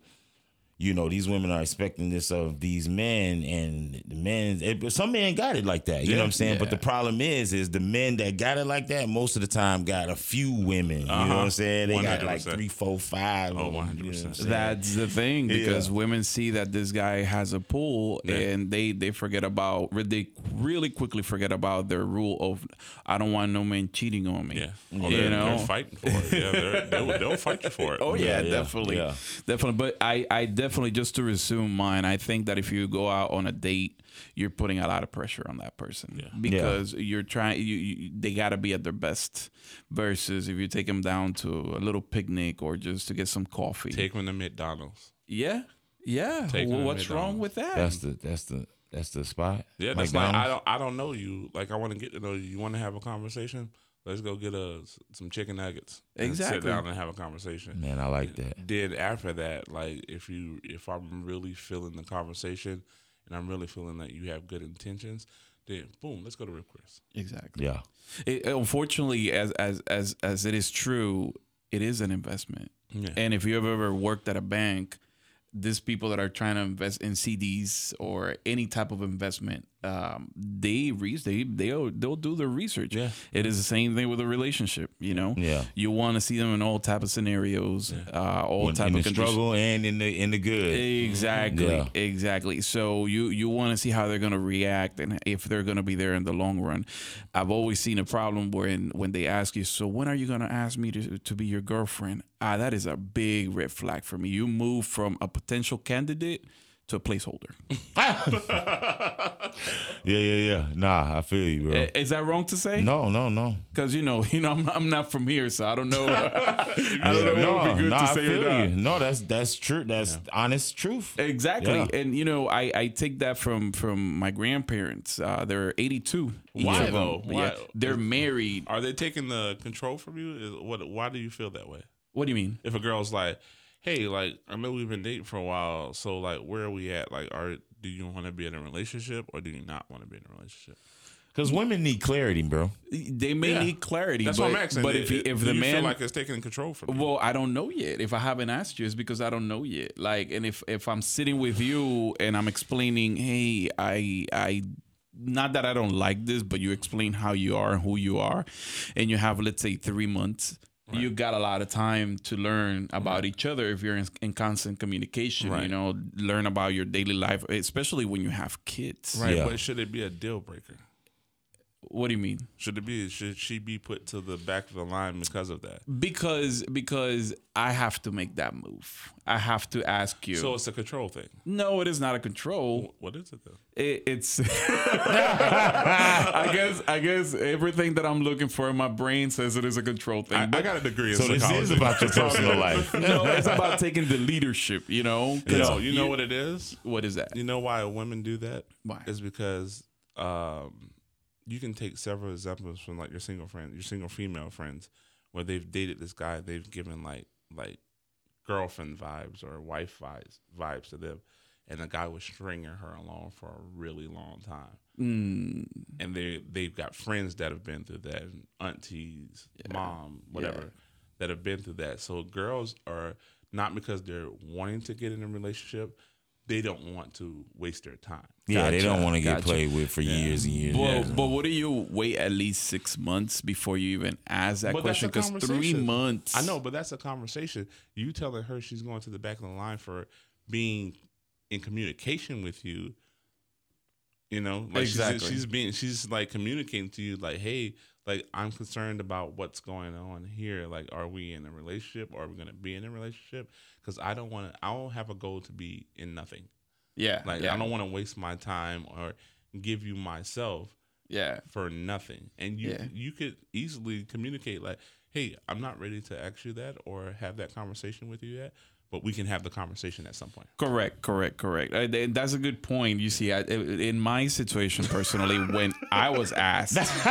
you know, these women are expecting this of these men, and the men, it, some men got it like that. You know what I'm saying? But the problem is, is the men that got it like that most of the time got a few women. You know what I'm uh-huh. saying? They got like 100%. three, four, five. Oh, of them, you know what I'm 100%. saying? That's the thing because Yeah. women see that this guy has a pool and they they forget about they really quickly forget about their rule of I don't want no man cheating on me. Yeah. Oh, you know. they're fighting for it. Yeah, they're, they'll, they'll fight you for it. Oh yeah, Yeah, yeah, definitely, yeah. definitely. But I, I definitely just to resume mine. I think that if you go out on a date, you're putting a lot of pressure on that person because you're trying. You, you they got to be at their best. Versus if you take them down to a little picnic or just to get some coffee. Take them to McDonald's. yeah, yeah. Take Well, what's wrong with that? That's the that's the that's the spot. Yeah, that's like I don't I don't know you. Like I want to get to know you. You want to have a conversation? Let's go get uh, a some chicken nuggets. and Exactly. Sit down and have a conversation. Man, I like that. Then after that, like if you if I'm really feeling the conversation and I'm really feeling that you have good intentions, then boom, let's go to Ruth's Chris. exactly. Yeah. It, unfortunately, as as as as it is true, it is an investment. Yeah. And if you have ever worked at a bank, these people that are trying to invest in CDs or any type of investment, um, they re- they they'll they'll do their research. Yeah. It is the same thing with a relationship. You know. Yeah. You want to see them in all type of scenarios, uh, all type in of the struggle and in the in the good. Exactly, Yeah. exactly. So you you want to see how they're going to react and if they're going to be there in the long run. I've always seen a problem when when they ask you, "So when are you going to ask me to to be your girlfriend?" Ah, that is a big red flag for me. You move from a potential candidate to a placeholder. Yeah, yeah, yeah. Nah, I feel you, bro. Is that wrong to say? No, no, no. because you know, you know, I'm, I'm not from here, so I don't know. I don't know no, what would be good no, to I say feel you. No, that's that's true. That's honest truth. Exactly, Yeah. and you know, I, I take that from from my grandparents. Uh, they're 82. each Why of them. though? Yeah, Why? they're married. Are they taking the control from you? Is what? Why do you feel that way? What do you mean? If a girl's like, "Hey, like I know we've been dating for a while, so like where are we at? Like, are do you want to be in a relationship or do you not want to be in a relationship?" Because women need clarity, bro. They may Yeah. need clarity. That's but, what I'm asking. But It- if it- if the you man, feel like it's taking control from you, well, I don't know yet. If I haven't asked you, it's because I don't know yet. Like, and if if I'm sitting with you and I'm explaining, hey, I I. Not that I don't like this, but you explain how you are and who you are, and you have let's say three months. You got a lot of time to learn mm-hmm. about each other if you're in, in constant communication. You know, learn about your daily life, especially when you have kids. right? Yeah. But should it be a deal breaker? What do you mean? Should it be? Should she be put to the back of the line because of that? Because because I have to make that move. I have to ask you. So it's a control thing. no, it is not a control. What is it though? It, it's. I guess I guess everything that I'm looking for in my brain says it is a control thing. I, I got a degree in So this is about your personal life. no, it's about taking the leadership. You know. 'Cause No, you know what it is. What is that? You know why women do that? Why? Is because um, you can take several examples from like your single friend, your single female friends, where they've dated this guy, they've given like like girlfriend vibes or wife vibes vibes to them, and the guy was stringing her along for a really long time. Mm, and they they've got friends that have been through that, aunties, mom, whatever, that have been through that. So girls are not because they're wanting to get in a relationship, they don't want to waste their time. Yeah, they don't want to get gotcha. played with for years and years. Well, and years. but what do you wait at least six months before you even ask that But question? Because three months. I know, but that's a conversation. You telling her she's going to the back of the line for being in communication with you. You know, like Exactly. she's, she's being she's like communicating to you like, hey, like I'm concerned about what's going on here. Like, are we in a relationship? Or are we going to be in a relationship? Because I don't want to. I don't have a goal to be in nothing. Yeah. Like, yeah, I don't want to waste my time or give you myself Yeah. for nothing. And you Yeah. you could easily communicate like, "Hey, I'm not ready to ask you that or have that conversation with you yet, but we can have the conversation at some point." Correct, correct, correct. Uh, th- that's a good point. You see, I, in my situation personally, when I was asked,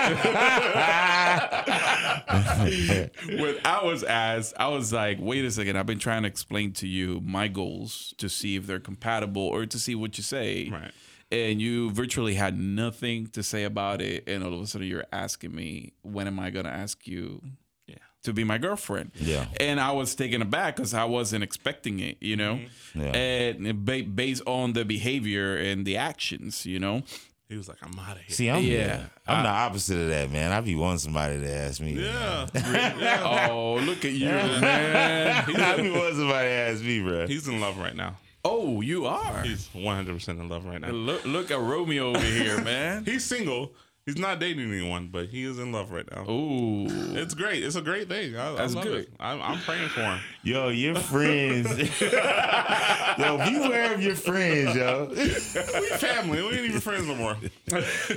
when I was asked, I was like, "Wait a second! I've been trying to explain to you my goals to see if they're compatible or to see what you say." Right. And you virtually had nothing to say about it, and all of a sudden you're asking me, "When am I going to ask you?" Yeah. to be my girlfriend. Yeah. And I was taken aback because I wasn't expecting it, you know, Mm-hmm. Yeah. and ba- based on the behavior and the actions, you know. He was like, I'm out of here. See, I'm Yeah. I'm the opposite of that, man. I be wanting somebody to ask me. yeah. yeah. Oh, look at you, man. I be wanting somebody to ask me, bro. He's in love right now. Oh, you are. He's 100% in love right now. Look, look at Romeo over here, man. He's single. He's not dating anyone, but he is in love right now. Ooh. It's great. It's a great thing. I, That's I love good. It. I'm, I'm praying for him. Yo, your friends. yo, beware of your friends, yo. We family. We ain't even friends no more.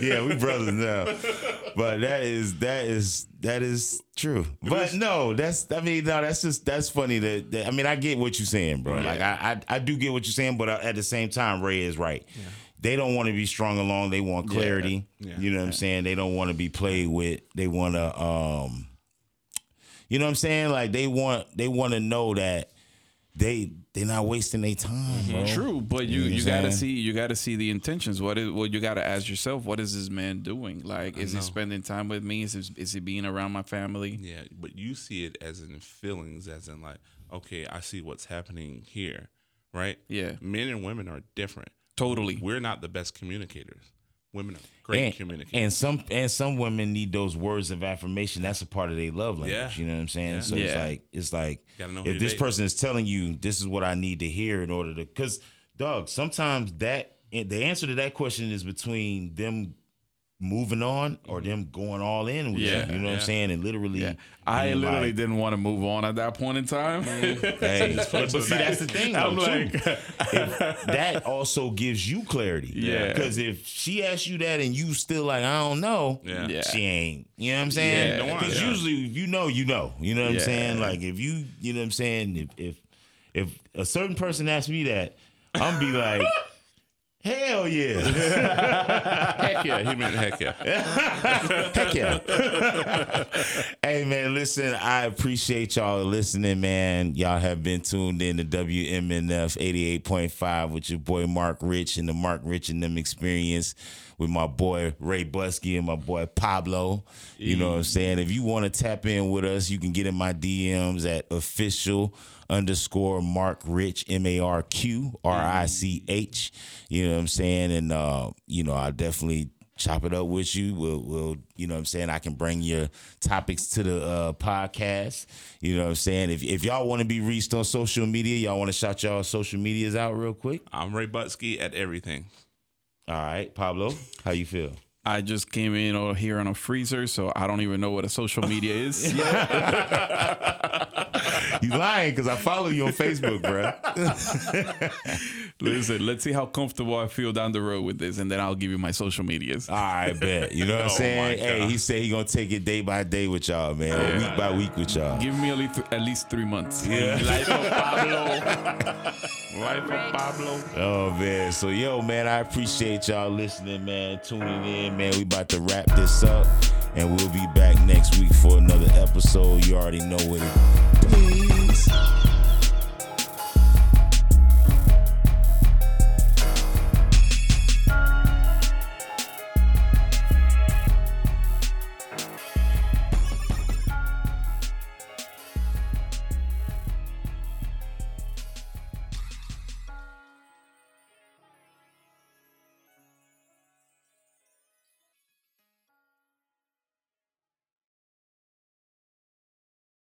yeah, we brothers now. But that is that is that is true. But no, that's I mean no, that's just that's funny that, that- I mean I get what you're saying, bro. Like I, I I do get what you're saying, but at the same time, Ray is right. They don't want to be strung along. They want clarity. Yeah. You know what I'm saying? They don't want to be played with. They want to um you know what I'm saying? Like they want they want to know that they they're not wasting their time, bro. True, but you You know you gotta see you gotta see the intentions. What is what you gotta ask yourself? What is this man doing? Like, is he spending time with me? Is he, is he being around my family? Yeah, but you see it as in feelings, as in like, okay, I see what's happening here, right? Yeah. Men and women are different. Totally. We're not the best communicators. Women are great and, communicators. and some and some women need those words of affirmation. That's a part of their love language. Yeah. You know what I'm saying? So it's like it's like Gotta know if this date. person is telling you this is what I need to hear in order to because dog, sometimes that the answer to that question is between them moving on or mm-hmm. them going all in with Yeah, you. You know what I'm saying? And literally Yeah. I literally like, didn't want to move on at that point in time. Mm-hmm. Hey, but, but see, that's the thing. Though, I'm too. like- that also gives you clarity. Yeah. Because if she asks you that and you still like, I don't know. Yeah. Yeah. She ain't. You know what I'm saying? Yeah. Don't want- Because yeah. usually, if you know, you know. You know what I'm saying? Like if you, you know what I'm saying. If if if a certain person asks me that, I'm be like, hell yeah, heck yeah, he meant heck yeah. heck yeah. hey man, listen, I appreciate y'all listening, man. Y'all have been tuned in to WMNF 88.5 with your boy Marq Rich and the Marq Rich and them experience with my boy Ray Busky and my boy Pablo. You know what I'm saying? If you want to tap in with us, you can get in my DMs at official underscore Marq Rich M A R Q R I C H. You know what I'm saying? And uh, you know, I'll definitely chop it up with you. We'll, we'll, you know what I'm saying? I can bring your topics to the uh, podcast. You know what I'm saying? If, if y'all want to be reached on social media, y'all want to shout y'all social medias out real quick? I'm Ray Butsky at everything. All right, Pablo, how you feel? I just came in over here on a freezer, so I don't even know what a social media is. You lying because I follow you on Facebook, bro. Listen, let's see how comfortable I feel down the road with this, and then I'll give you my social medias. Right, bet. You know what I'm Oh, saying? Hey, he said he gonna take it day by day with y'all, man, or week by week with y'all. Give me at least, at least three months. Yeah. Life of oh, Pablo. Life of oh, Pablo. Oh man, so yo man, I appreciate y'all listening, man, tuning in, man. We about to wrap this up, and we'll be back next week for another episode. You already know what it. Peace.